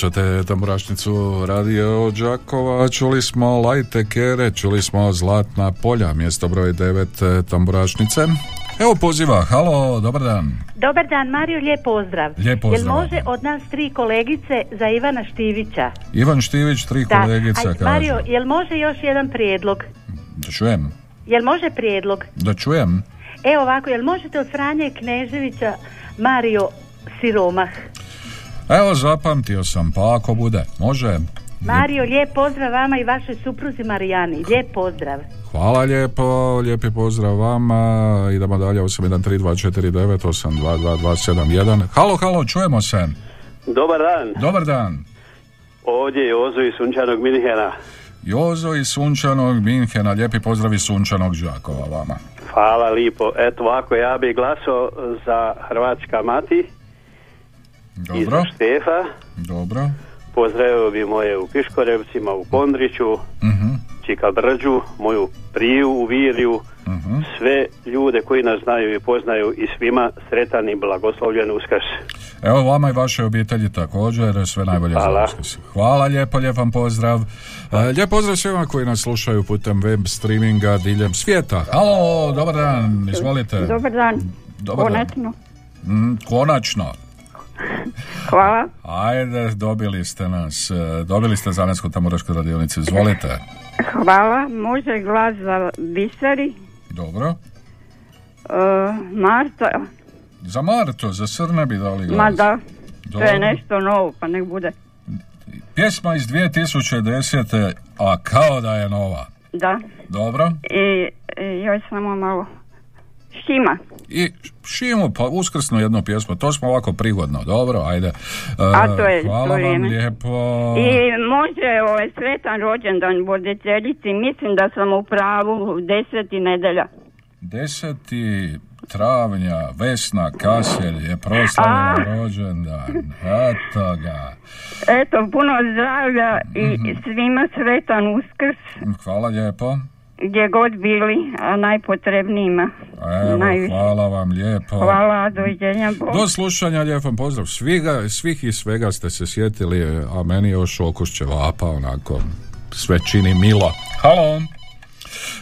Slušate tamburašnicu Radio Đakova, čuli smo Lajte Kere, čuli smo Zlatna polja, mjesto broj 9 tamburašnice. Evo poziva, halo, dobar dan. Dobar dan, Mario, lijep pozdrav. Lijep pozdrav. Jel može od nas tri kolegice za Ivana Štivića? Ivan Štivić, tri kolegice, Aj, kaže. Mario, jel može još jedan prijedlog? Da čujem, Jel može prijedlog? da čujem. Evo ovako, jel možete od Franje Kneževića Mario Siromah? Evo, zapamtio sam, pa ako bude, može. Mario, lijep pozdrav vama i vašoj supruzi Marijani. Lijep pozdrav. Hvala lijepo, lijepi pozdrav vama. Idemo dalje, 813249822271. Halo, halo, čujemo se. Dobar dan, Dobar dan. ovdje je Ozo iz Sunčanog Minhena. Jozo iz sunčanog Minhena, lijepi pozdrav iz sunčanog Đakova vama. Hvala lipo. Eto ovako, ja bih glasao za Hrvatska mati za Dobro, Štefa. dobro. Pozdravio bi moje u Piškorevcima, u Kondriću, Mhm, Čika Brđu, moju priju u Viriju, mhm. sve ljude koji nas znaju i poznaju i svima sretan i blagoslovljen uskrs. Evo vama i vašoj obitelji također, sve najbolje za Hvala. Uskrs. Hvala lijepo, lijep vam pozdrav. E, lijep pozdrav svima koji nas slušaju putem web streaminga diljem svijeta. Halo, dobar dan, izvolite. Dobar dan. Dobar dan. Konačno. Mm, konačno. Hvala. Ajde, dobili ste nas, e, dobili ste Zanetsku tamorašku radionicu, izvolite. Hvala. Može glas za Biseri. Dobro. Uh, Marta. Za Martu, za Srne bi dali glas. Ma da. To je nešto novo, pa nek bude. Pjesma iz 2010. a kao da je nova. Da. Dobro. I, i još samo malo. Šima. I Šimu, pa uskrsnu jednu pjesmu, to smo ovako prigodno, dobro, ajde. E, A to je Hvala to vam vrijeme. lijepo. I može ovaj sretan rođendan voditeljici. Mislim da sam u pravu deseti nedelja. 10. travnja Vesna Kaselj je proslavila rođendan. Eto ga. Eto, puno zdravlja i Mhm. svima sretan uskrs. Hvala lijepo. Gdje god bili, a najpotrebnijima. Evo, Najviše. hvala vam lijepo. Hvala, doviđenja. Bog. Do slušanja, lijep vam pozdrav. Sviga, svih i svega ste se sjetili, a meni još okus ćevapa, onako, sve čini milo. Halo.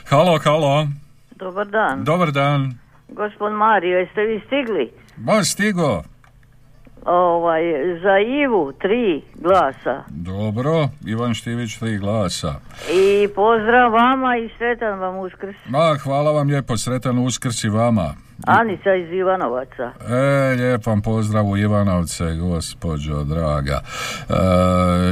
Halo, halo. Dobar dan. Dobar dan. Gospod Mario, jeste vi stigli? Ba, stigo. Ovaj, za Ivu tri glasa. Dobro, Ivan Štivić, tri glasa. I pozdrav vama i sretan vam uskrs. Ma, hvala vam lijepo, sretan uskrs i vama. Anica iz Ivanovaca. E, lijep vam pozdrav u Ivanovce, gospođo draga. E,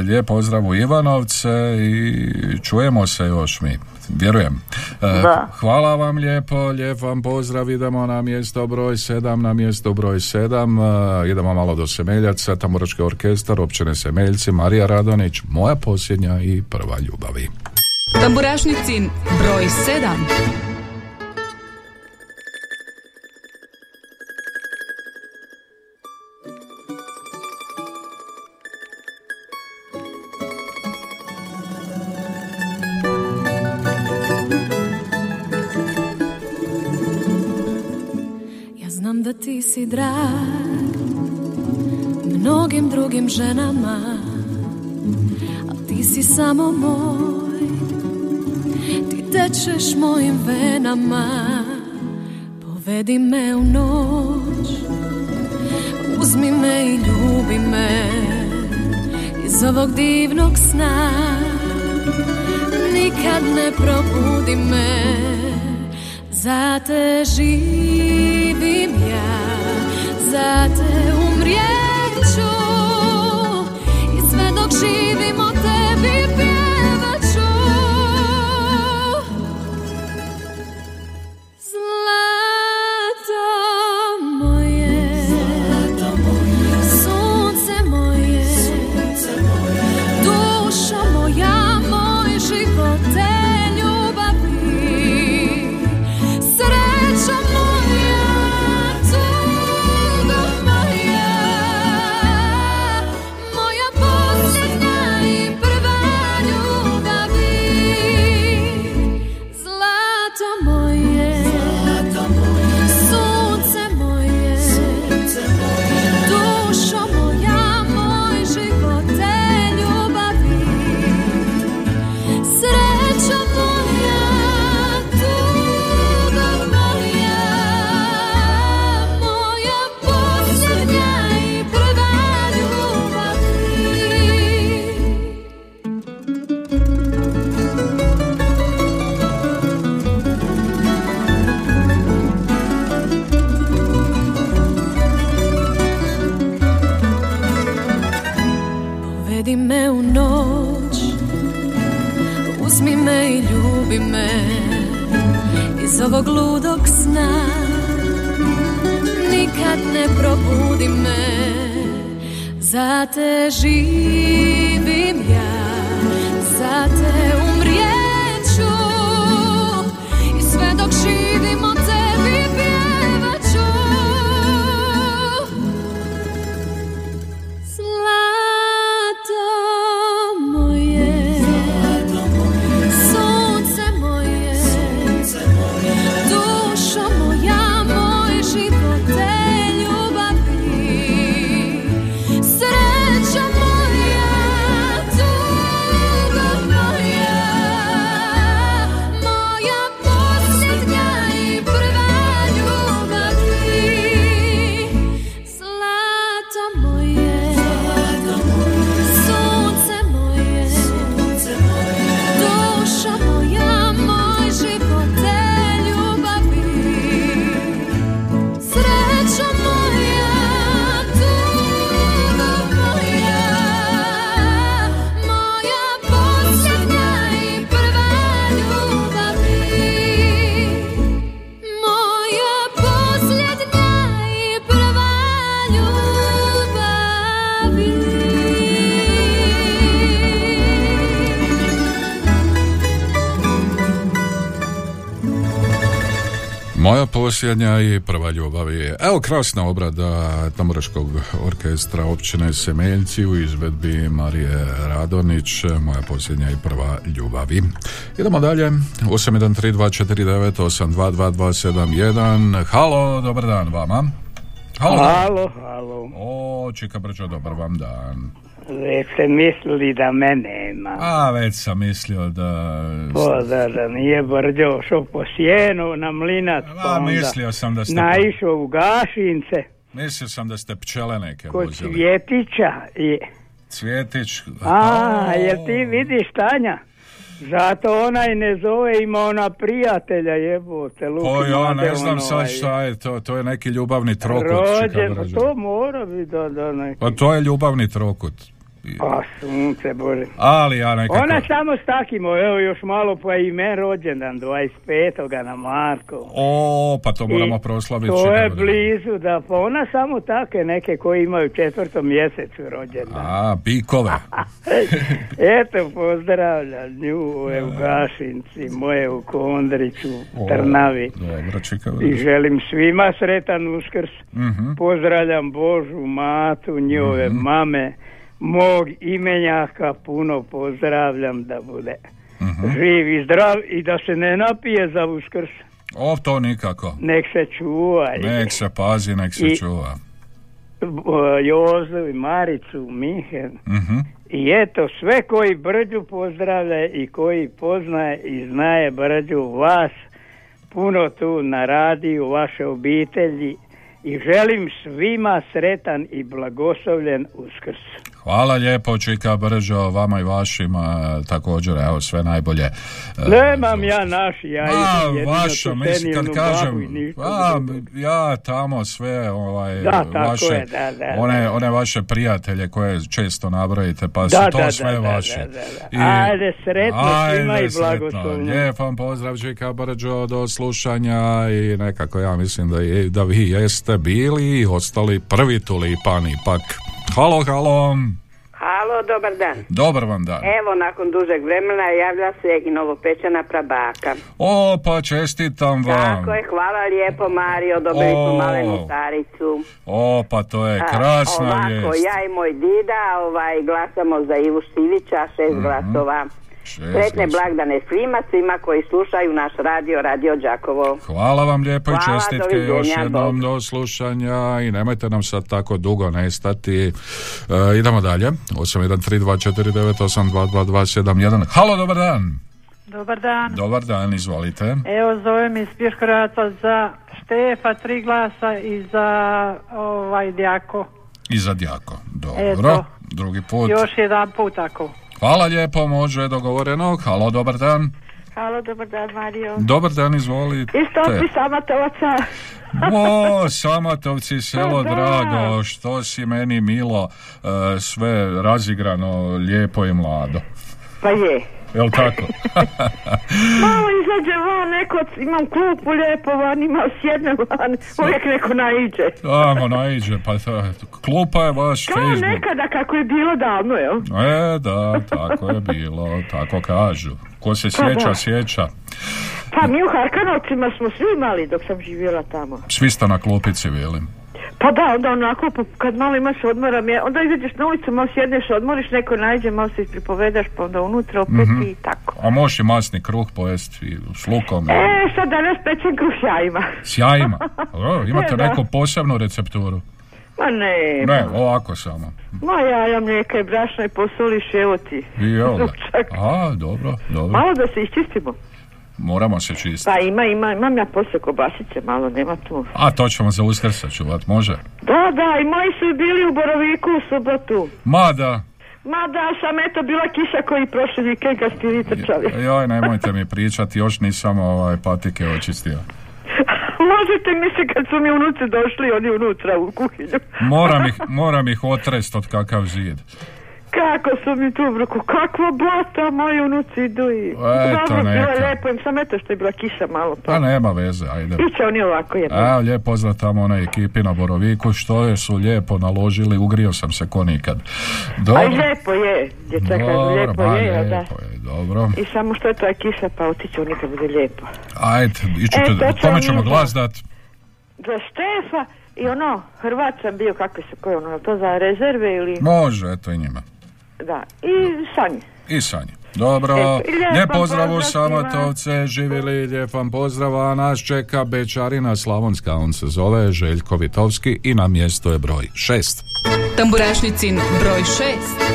lijep pozdrav u Ivanovce i čujemo se još mi, vjerujem. E, Da. Hvala vam lijepo, lijep vam pozdrav, idemo na mjesto broj 7, na mjesto broj 7, e, idemo malo do Semeljaca, Tamorački orkestar, općine Semeljci, Marija Radonić, moja posljednja i prva ljubavi. Tamburašnicin broj 7. si drag mnogim drugim ženama Ali ti si samo moj. Ti tečeš mojim venama Povedi me u noć. Uzmi me i ljubi me Iz ovog divnog sna. Nikad ne probudi me za te ja, za te umrijet ću I sve dok živim Ovog ludog sna. Nikad ne probudi me. Za te živim ja. Za te umrijet Posljednja i prva ljubav je, evo krasna obrada Tamburaškog orkestra općine Semeljci u izvedbi Marije Radonić, moja posljednja i prva ljubavi. Idemo dalje, 813249822271, halo, dobar dan vama. Halo, halo. halo. O, Čika Brđo, dobar vam dan. Već ste mislili da me nema. A, već sam mislio da... Pa da, da nije brđo šao po sjenu na mlinac. Pa A, onda mislio sam da ste... Naišao u gašince. Mislio sam da ste pčele neke Kod vozili. Cvjetića. I, Cvjetić. a, jel ti vidiš Tanja? Zato onaj ne zove, ima ona prijatelja jebote. Luki Pa ja ne znam ono, sad ovaj, šta je to, to je neki ljubavni trokut. Rođen, pa to mora biti da, da neki. Pa to je ljubavni trokut. A sunce bože. Ali ja nekako... Ona samo s takimo, evo još malo pa i men rođendan, 25. na Marko. O, pa to moramo I proslaviti. To je blizu, da, pa ona samo take neke koji imaju četvrtom mjesecu rođendan. A, bikove. Eto, pozdravljam nju u Gašinci, moje u Kondriću, O, Trnavi. Dobro, Čika I želim svima sretan uskrs. Mhm. Pozdravljam Božu, Matu, njove Mhm. mame, mog imenjaka puno pozdravljam da bude Mhm. živ i zdrav i da se ne napije za uskrs. O, to nikako. Nek se čuva. Nek se pazi, nek se I- čuva. Jozu i Maricu, Mihen. Mhm. I eto, sve koji Brđu pozdravlja i koji poznaje i znaje Brđu vas, puno tu na radiju, vaše obitelji i želim svima sretan i blagoslovljen uskrs. Hvala lijepo, Čika Brđo, vama i vašima također, evo, sve najbolje. E, Nemam ja naši, ja A, vaša, mislim, kad kažem, i a, ja tamo sve, ovaj, Da, tako vaše, je, da, da, one, da. one vaše prijatelje koje često nabrojite, pa su Da, to da, sve vaše. da, da, da. Ajde, sretno svima Ajde, i sretno. blagoslovno. Lijep vam pozdrav, Čika Brđo, do slušanja i nekako ja mislim da, je, da vi jeste bili i ostali prvi tulipani, ipak. Halo, halo, Halo, dobar dan. dobar vam dan. Evo, nakon dužeg vremena javlja se i novopečena prabaka. O, pa čestitam vam. Tako je, hvala lijepo Mario, dobili smo malenu staricu. O, pa to je A, krasna Ovako, vijest. ja i moj dida ovaj, glasamo za Ivu Šivića, šest Mhm. glasova. Sretne blagdane svima, svima koji slušaju naš radio, Radio Đakovo. Hvala vam lijepo i Hvala, čestitke doviđenja, još jednom Bog. do slušanja i nemojte nam sad tako dugo nestati. E, idemo dalje. 813249822271. Halo, dobar dan. Dobar dan. Dobar dan, izvolite. Evo zovem iz Pješkoraca za Štefa tri glasa i za ovaj Djako. I za djako. Dobro. Eto. Drugi put. Još jedan put tako. Hvala lijepo, može dogovoreno. Halo, dobar dan. Halo, dobar dan Mario. Dobar dan, izvolite. Isto ti Samatovaca. O, Samatovci, selo da. drago, što si meni milo, e, sve razigrano, lijepo i mlado. Pa je. Jel tako? Malo izađe van, neko, imam klupu lijepo van, ima sjedne van, uvijek neko naiđe. Tamo naiđe, pa klupa je vaš Kao Facebook. nekada kako je bilo davno, jel? E, da, tako je bilo, tako kažu. Ko se Pa sjeća, sjeća. Pa mi u Harkanovcima smo svi imali dok sam živjela tamo. Svi ste na klupici bili. Pa da, onda onako, pa kad malo imaš odmora, onda izađeš na ulicu, malo sjedneš, odmoriš, neko nađe, malo se pripovedaš, pa onda unutra opet Mhm. i tako. A možeš i masni kruh pojesti s lukom. E, sad danas pečem kruh s jajima. S jajima. O, imate E, neku posebnu recepturu? Ma ne, Ne, ovako samo. ma jaja, mlijeka i brašna i posoliš, evo ti. I? Ručak. A, dobro, dobro. Malo da se iščistimo. Moramo se čistiti. Pa ima, ima, imam ja poslije kobasice, malo, nema tu. A to ćemo za uskrs sačuvat, može? Da, da, i moji su bili u Boroviku u subotu. Ma da, Ma da, sam eto bila kiša koji prošli vikend kad ste vi trčali. joj, nemojte mi pričati, još nisam ovaj patike očistio. Možete mi se kad su mi unuci došli, oni unutra u kuhinju. Moram ih, moram ih otrest od kakav zid. Kako su mi tu bruku, kakva blata moji unuci idu i... Eto, Dobro, bilo je neka. lijepo im, sam eto što je bila kiša malo pa. Pa nema veze, ajde. Iće oni ovako jedno. A, lijep pozdrav tamo onoj ekipi na Boroviku, što je su lijepo naložili, ugrio sam se ko nikad. A Dobro, i lijepo je, djeca kažu, Dobro, lijepo ba, je, jel da? lijepo je, dobro. I samo što je to je kiša, pa otiću nikad bude lijepo. Ajde, E, ićete, to ćemo glas dat? Za Štefa i ono, Hrvat sam bio, kakvi su, koji ono, to za rezerve ili... Može, eto i njima. Da, i Sanje. I Sanje. Dobro, lijepan lijep pozdrav u. Samotovce, živjeli, lijepan pozdrav, a nas čeka Bečarina Slavonska, on se zove Željko Vitovski i na mjesto je broj 6. Tamburašnicin broj 6.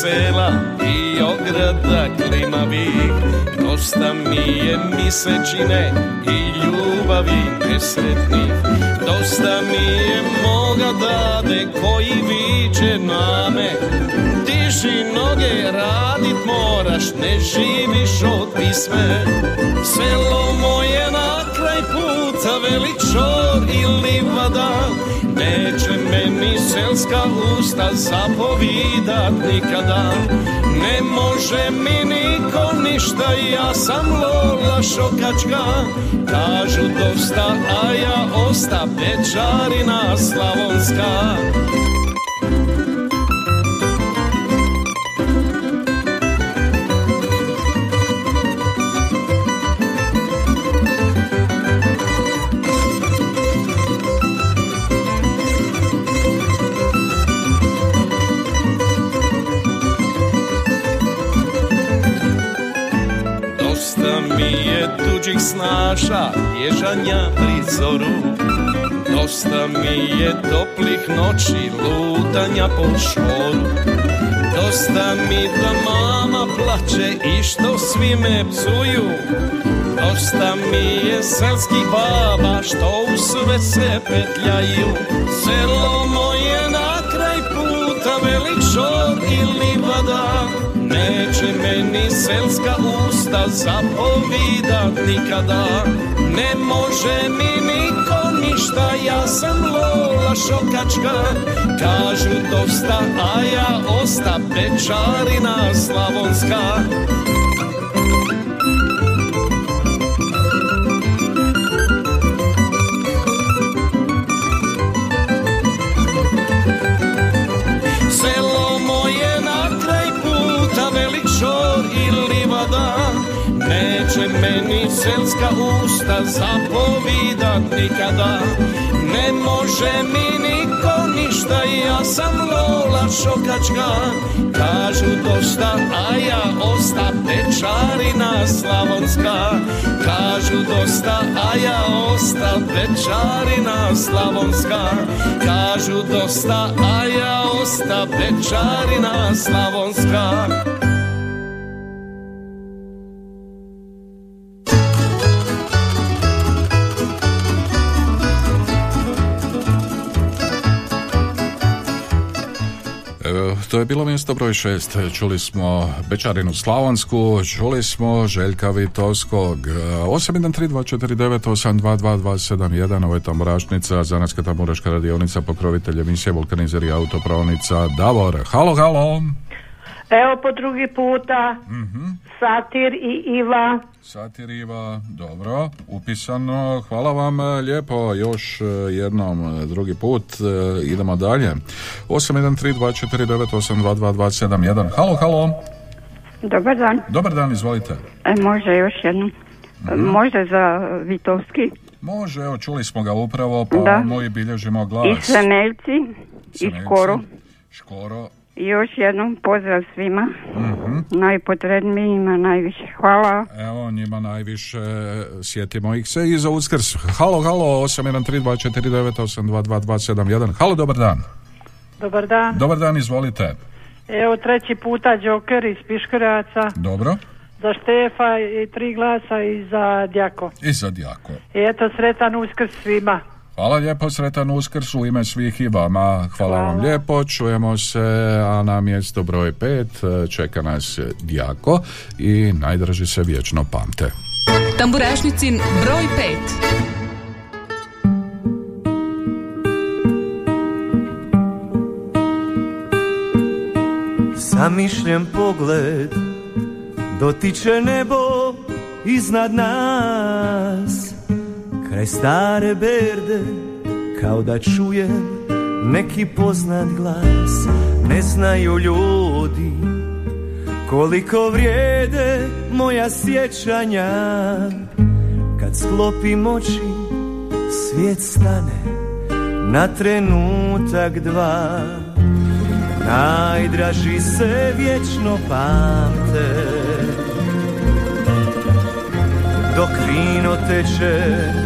sela i ograda klimavih Dosta mi je misečine i ljubavi nesretnih Dosta mi je moga dade koji viče na me Diži noge, radit moraš, ne živiš od pisme. Selo moje na kraj puta, veli čor i livada Neće meni selska usta zapovidat nikada. Ne može mi niko ništa, ja sam Lola Šokačka. Kažu dosta, a ja osta Bečarina Slavonska tuđih snaša, ježanja pri zoru. Dosta mi je toplih noći, lutanja po šoru Dosta mi da mama plače i što svi me psuju. Dosta mi je selskih baba što u sve se petljaju. Selo moje Meni selska usta zapovidat nikada. Ne može mi niko ništa, ja sam Lola Šokačka. Kažu dosta, a ja osta Bečarina Slavonska selska usta zapovidat nikada Ne može mi niko ništa, ja sam Lola Šokačka. Kažu dosta, a ja osta Bečarina Slavonska Kažu dosta, a ja osta Bečarina Slavonska Kažu dosta, a ja osta Bečarina Slavonska to je bilo mjesto broj šest. Čuli smo Bečarinu Slavonsku, čuli smo Željka Vitovskog. 813249822271, ovo je tamburašnica, zanatska tamburaška radionica, pokrovitelj emisije Vulkanizer i autopravnica Davor. Halo, halo! Evo po drugi puta, Satir i Iva. Satiriva, dobro, upisano, hvala vam e, lijepo, još e, jednom e, drugi put, idemo dalje. 813249822271, halo, halo, Dobar dan. dobar dan, izvolite. E, može još jednom. Može za Vitovski. Može, evo, čuli smo ga upravo, pa Da. moji bilježimo I glas. Semeljci. I Semeljci. Škoro. Škoro, I još jednom pozdrav svima. mhm. Najpotrebnijima najviše. Hvala. Evo, njima najviše sjetimo ih se i za uskrs. Halo, halo, 813249822271. Halo, dobar dan. Dobar dan. Dobar dan, izvolite. Evo treći puta Joker iz Piškoraca. Dobro. za Štefa i tri glasa i za Djako. I za Djako. I eto, sretan uskrs svima. Hvala lijepo, sretan uskrs u ime svih i vama. Hvala, vam lijepo, čujemo se, a na mjesto broj pet e, čeka nas Djako i najdraži se vječno pamte. Tamburašnicin broj 5. Zamišljen pogled dotiče nebo iznad nas Kraj stare berde kao da čujem neki poznat glas. Ne znaju ljudi koliko vrijede moja sjećanja. Kad sklopim oči svijet stane na trenutak dva. Najdraži se vječno pamte. Dok vino teče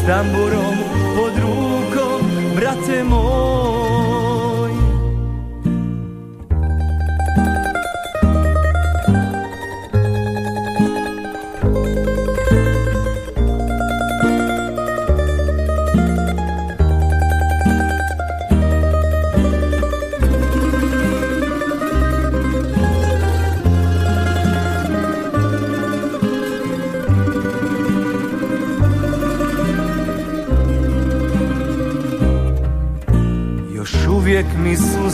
s tamborom pod rúkom, brate môj.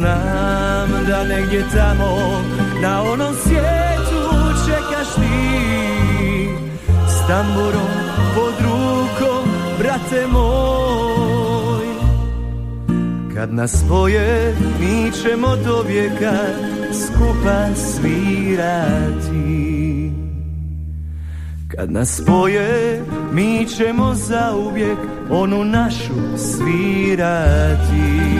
znam da negdje tamo Na onom svijetu čekaš ti. S tamburom pod rukom, brate moj. Kad nas spoje, mi ćemo do vijeka skupa svirati. Kad nas spoje, mi ćemo zauvijek onu našu svirati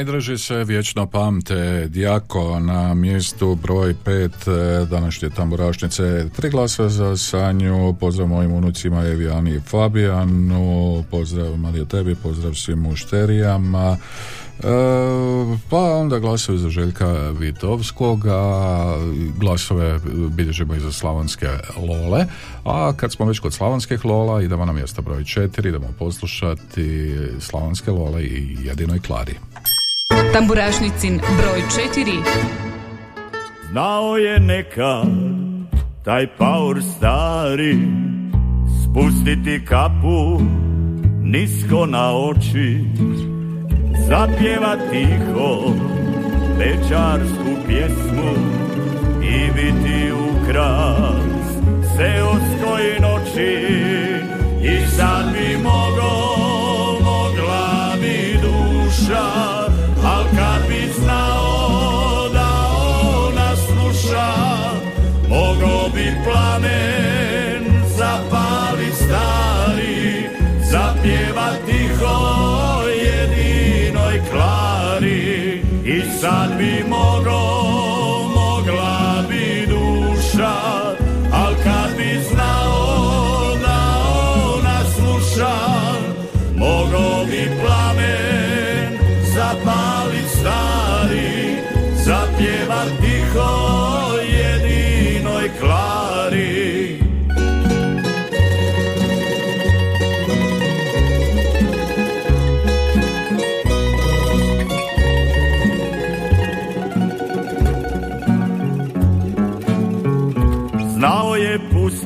Najdraži se vječno pamte Dijako na mjestu broj pet e, današnje tamburašnice. Tri glasa za Sanju, pozdrav mojim unucima Evijani i Fabijanu, pozdrav Marija tebi, pozdrav svim mušterijama. E, pa onda glasovi za Željka Vitovskog, a glasove bilježimo i za slavonske lole. A kad smo već kod slavonskih lola, idemo na mjesto broj četiri, idemo poslušati slavonske lole i jedinoj Klari. Tamburašnicin broj 4. Znao je nekad taj paur stari Spustiti kapu nisko na oči Zapjeva tiho večarsku pjesmu I biti ukras seoskoj noći I sad bi mogo,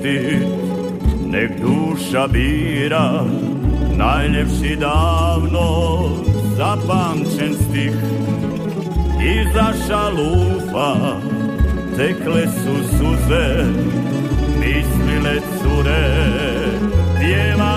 pustit, nek duša bira, najljepši davno zapamćen stih. Iza šalufa tekle su suze, mislile cure, pjeva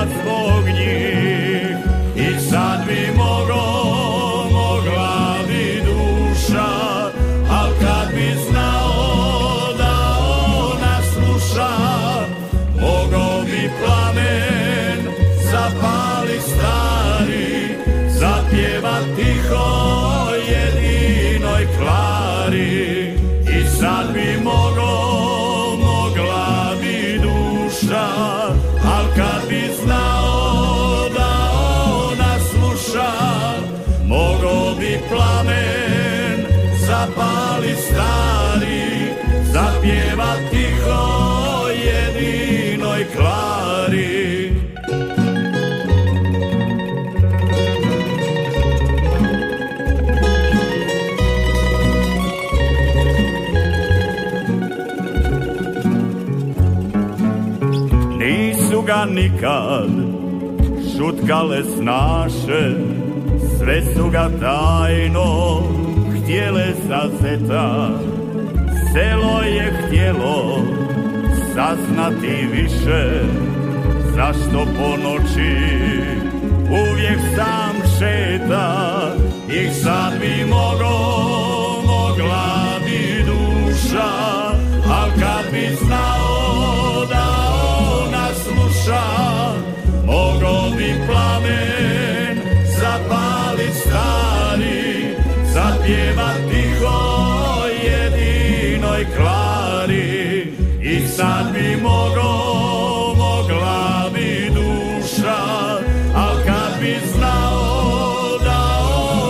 nikad šutkale snaše, sve su ga tajno htjele zazeta. Selo je htjelo saznati više, zašto po noći uvijek sam šeta. I sad bi mogo, mogla bi duša, al kad bi znao zapjeva tiho jedinoj klari. I sad bi mogo, mogla bi duša, al kad bi znao da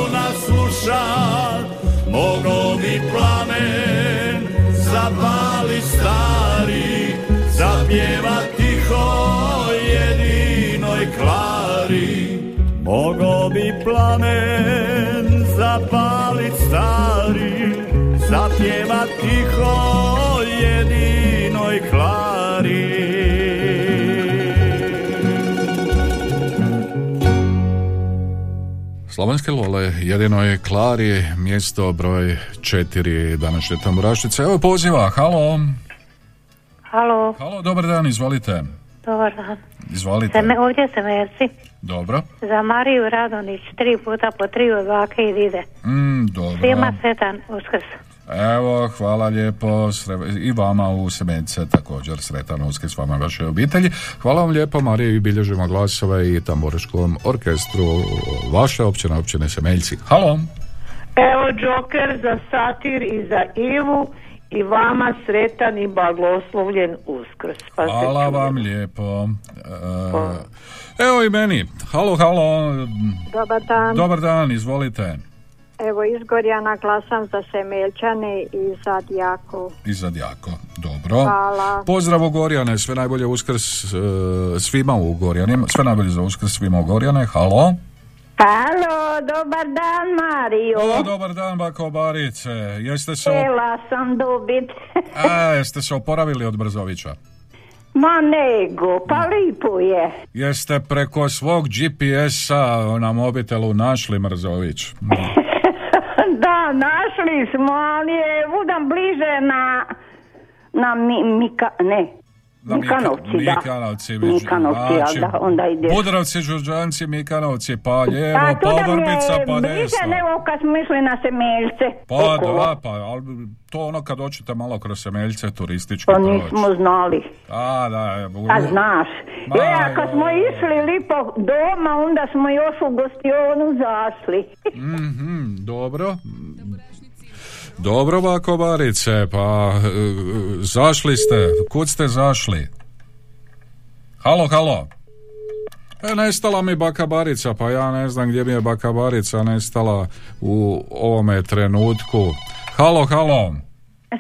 ona sluša, mogo bi plamen zapali stari, zapjeva tiho jedinoj klari. Mogo bi plamen zapalit stari, zapjeva tiho jedinoj klari. Slovenske Lole, jedino je Klari, mjesto broj četiri današnje tamburašice. Evo poziva, halo. Halo, Halo, dobar dan, izvolite. Dobar dan. Izvolite. Seme, ovdje se merci. Dobro. Za Mariju Radonić, tri puta po tri od bake i dide. Mm, dobro. Svima sretan uskrs. Evo, hvala lijepo sre- i vama u Semence također sretan uskrs vama i vašoj obitelji. Hvala vam lijepo Marije i bilježimo glasove i tamburaškom orkestru vaše općine, općine Semeljci. Halo. Evo Joker za satir i za Ivu i vama sretan i blagoslovljen uskrs. Pa Hvala vam lijepo. E, evo i meni. Halo, halo. Dobar dan. Dobar dan, izvolite. Evo iz Gorjana glasam za Semeljčane i za Djaku. Izad jako. Dobro. Hvala. Pozdrav u Gorjane, sve najbolje uskrs e, svima u Gorjanima. Sve najbolje za uskrs svima u Gorjane. Halo. Halo, dobar dan Mario. O, dobar dan, bako Barice. Jeste se, Htjela sam dobit. A, jeste se oporavili od Brzovića? Ma nego, pa lipo je. Jeste preko svog GPS-a na mobitelu našli Mrzović? Da, našli smo, ali je udam bliže na, na mi, Mika, ne, Mikanovci, da. Mikanovci, bi- Mikanovci, znači, da, onda ideš. Budrovci, Žužanci, Mikanovci, pa lijevo, Pa pa, Vrbica, pa desno. nego kad smo išli na Semeljce. Pa okolo. da, pa, ali to ono kad hoćete malo kroz Semeljce turistički Pa proći. nismo znali. A, da, je, u- A znaš, Ma, e, a kad smo išli lipo doma, onda smo još u gostionu zašli. Mhm, dobro. Dobro, bako Barice, pa e, zašli ste, kud ste zašli? Halo, halo. E, nestala mi baka Barica, pa ja ne znam gdje mi je baka Barica nestala u ovome trenutku. Halo, halo.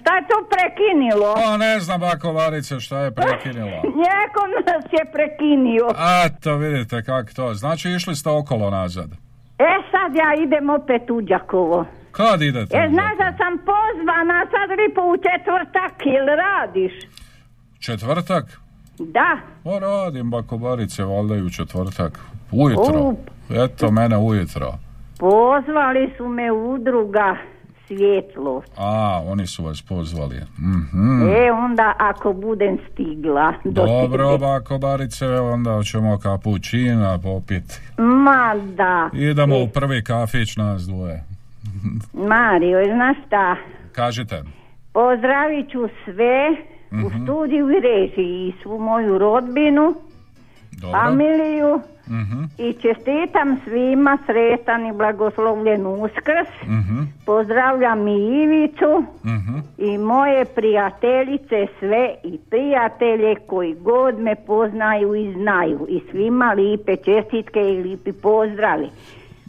Šta je to prekinilo? Pa ne znam bako Barice šta je prekinilo. Njeko nas je prekinio. A to vidite kako to. Znači išli ste okolo nazad. E sad ja idem opet u Đakovo. Kad idete? E znaš da sam pozvana sad lipo u četvrtak, jel radiš? Četvrtak? Da. Pa radim bako Barice, valjda i u četvrtak. Ujutro. U. Eto mene ujutro. Pozvali su me udruga Svjetlo. A, oni su vas pozvali. Mhm. E onda ako budem stigla do Dobro, tebe. bako Barice, onda ćemo kapućina popiti. Ma da. Idemo E, u prvi kafić nas dvoje. Mario, znaš šta? Kažite. Pozdravit ću sve u Mhm. studiju i režiji i svu moju rodbinu, Dobro. familiju Mhm. i čestitam svima sretan i blagoslovljen uskrs. Mhm. Pozdravljam i Ivicu Mhm. i moje prijateljice sve i prijatelje koji god me poznaju i znaju i svima lipe čestitke i lipi pozdravi.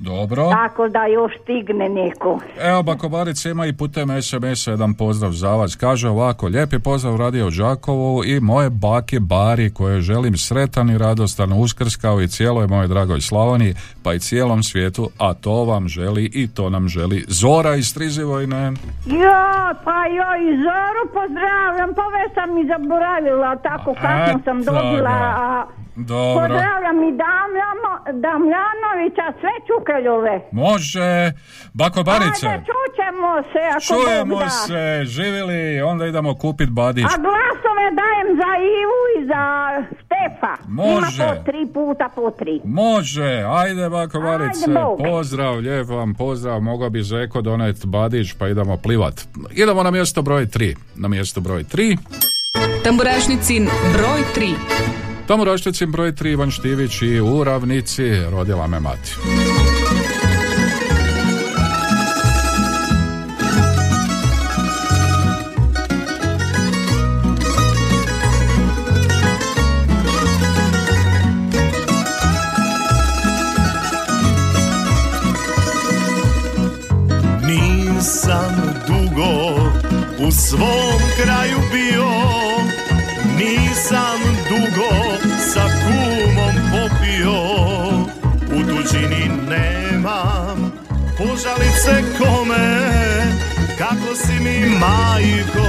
Dobro. Tako da još stigne neko. Evo, bako Barice ima i putem SMS-a jedan pozdrav za vas. Kaže ovako, lijepi pozdrav Radio Đakovu i moje bake Bari koje želim sretan i radostan uskrs kao i cijeloj mojoj dragoj Slavoniji, pa i cijelom svijetu, a to vam želi i to nam želi Zora iz Strizivojne. Ja, pa joj, Zoru pozdravljam, pa već sam i zaboravila, tako kasno sam dobila, a Dobro. pozdravljam i Damljano, Damljanovića, sve Čukeljove. Može, bako Barice. Ajde, čućemo se, ako Čujemo Bog da. se, živjeli, onda idemo kupit badić. A glasove dajem za Ivu i za Stefa. Može. Ima po tri puta po tri. Može, ajde bako Barice, Bog. pozdrav, lijep vam pozdrav, mogao bi Zeko donet badić pa idemo plivat. Idemo na mjesto broj 3, na mjesto broj 3. Tamburašnicin broj 3. Tamo rošticim broj 3 Ivan Štivić i u ravnici rodila me mati. Nisam dugo u svom kraju bio Nisam dugo sa kumom popio. U tuđini nemam požalice kome. Kako si mi majko,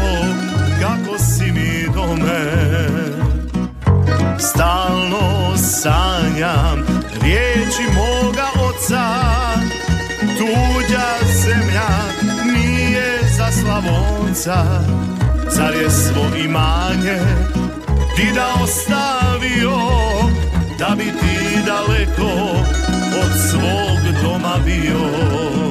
kako si mi dome. Stalno sanjam riječi moga oca. Tuđa zemlja nije za Slavonca. Zar je svo imanje ti da ostavio Da bi ti daleko od svog doma bio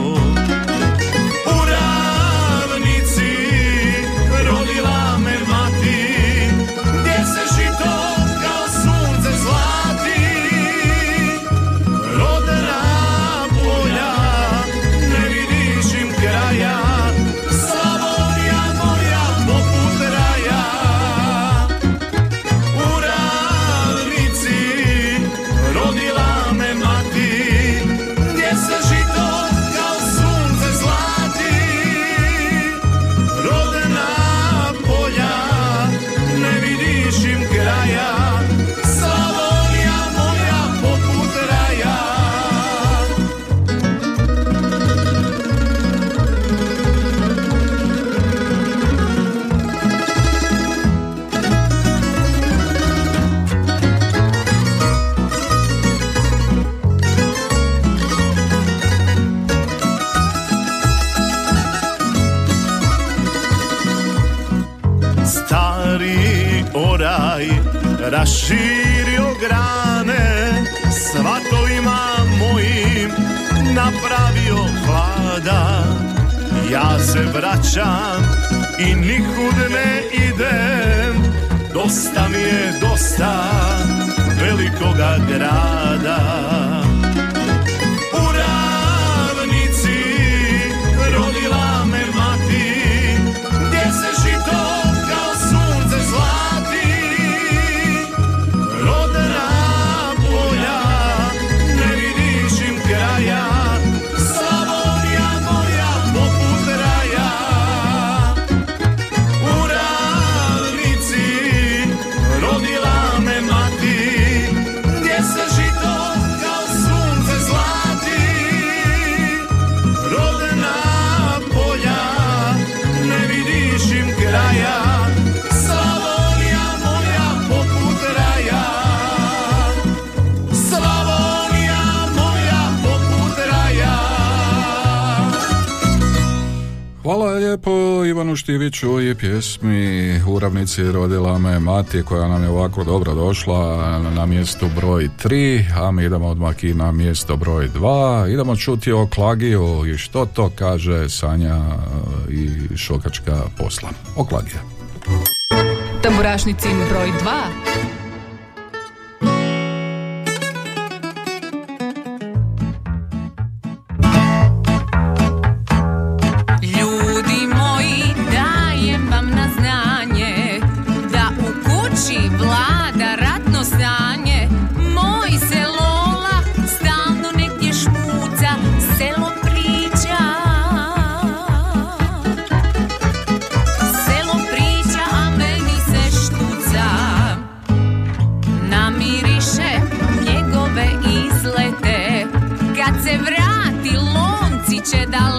Štiviću i pjesmi Uravnici rodila me mati koja nam je ovako dobro došla na mjestu broj 3, a mi idemo odmah i na mjesto broj 2. Idemo čuti o Klagiju i što to kaže Sanja e, i šokačka posla. O Klagiju. Tamburašnicin broj 2. without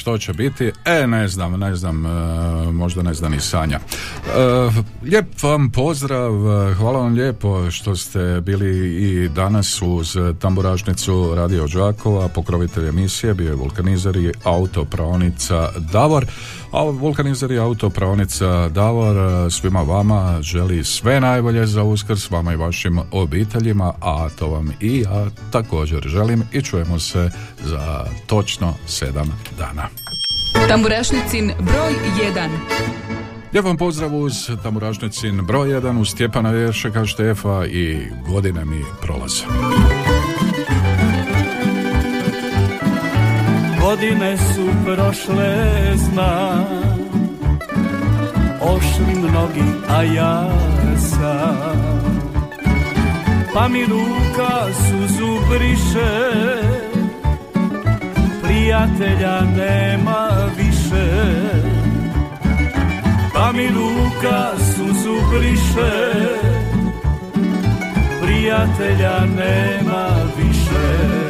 što će biti? E, ne znam, ne znam, e, možda ne zna ni Sanja. E, lijep vam pozdrav, hvala vam lijepo što ste bili i danas uz tamburašnicu Radio Đakova, pokrovitelj emisije, bio je vulkanizer i autopravnica Davor, a vulkanizer i autopravnica Davor e, svima vama želi sve najbolje za uskrs, vama i vašim obiteljima, a to vam i ja također želim i čujemo se za točno sedam dana. Tamburašnicin broj 1. Lijep vam pozdrav uz Tamburašnicin broj 1 uz Stjepana Jeršeka Štefa i godine mi prolaze. Godine su prošle, zna Ošli mnogi, a ja sam. Pa mi ruka suzu briše. Prijatelja nema više. Pa mi ruka suzu briše. Prijatelja nema više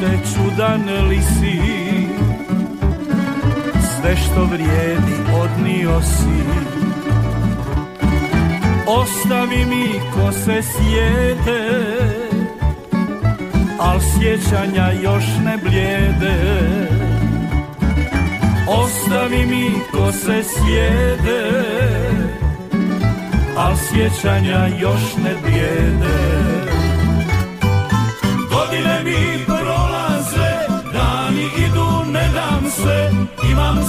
Živote čudan li si Sve što vrijedi odnio si. Ostavi mi ko se sjede Al sjećanja još ne blijede. Ostavi mi ko se sjede Al sjećanja još ne blijede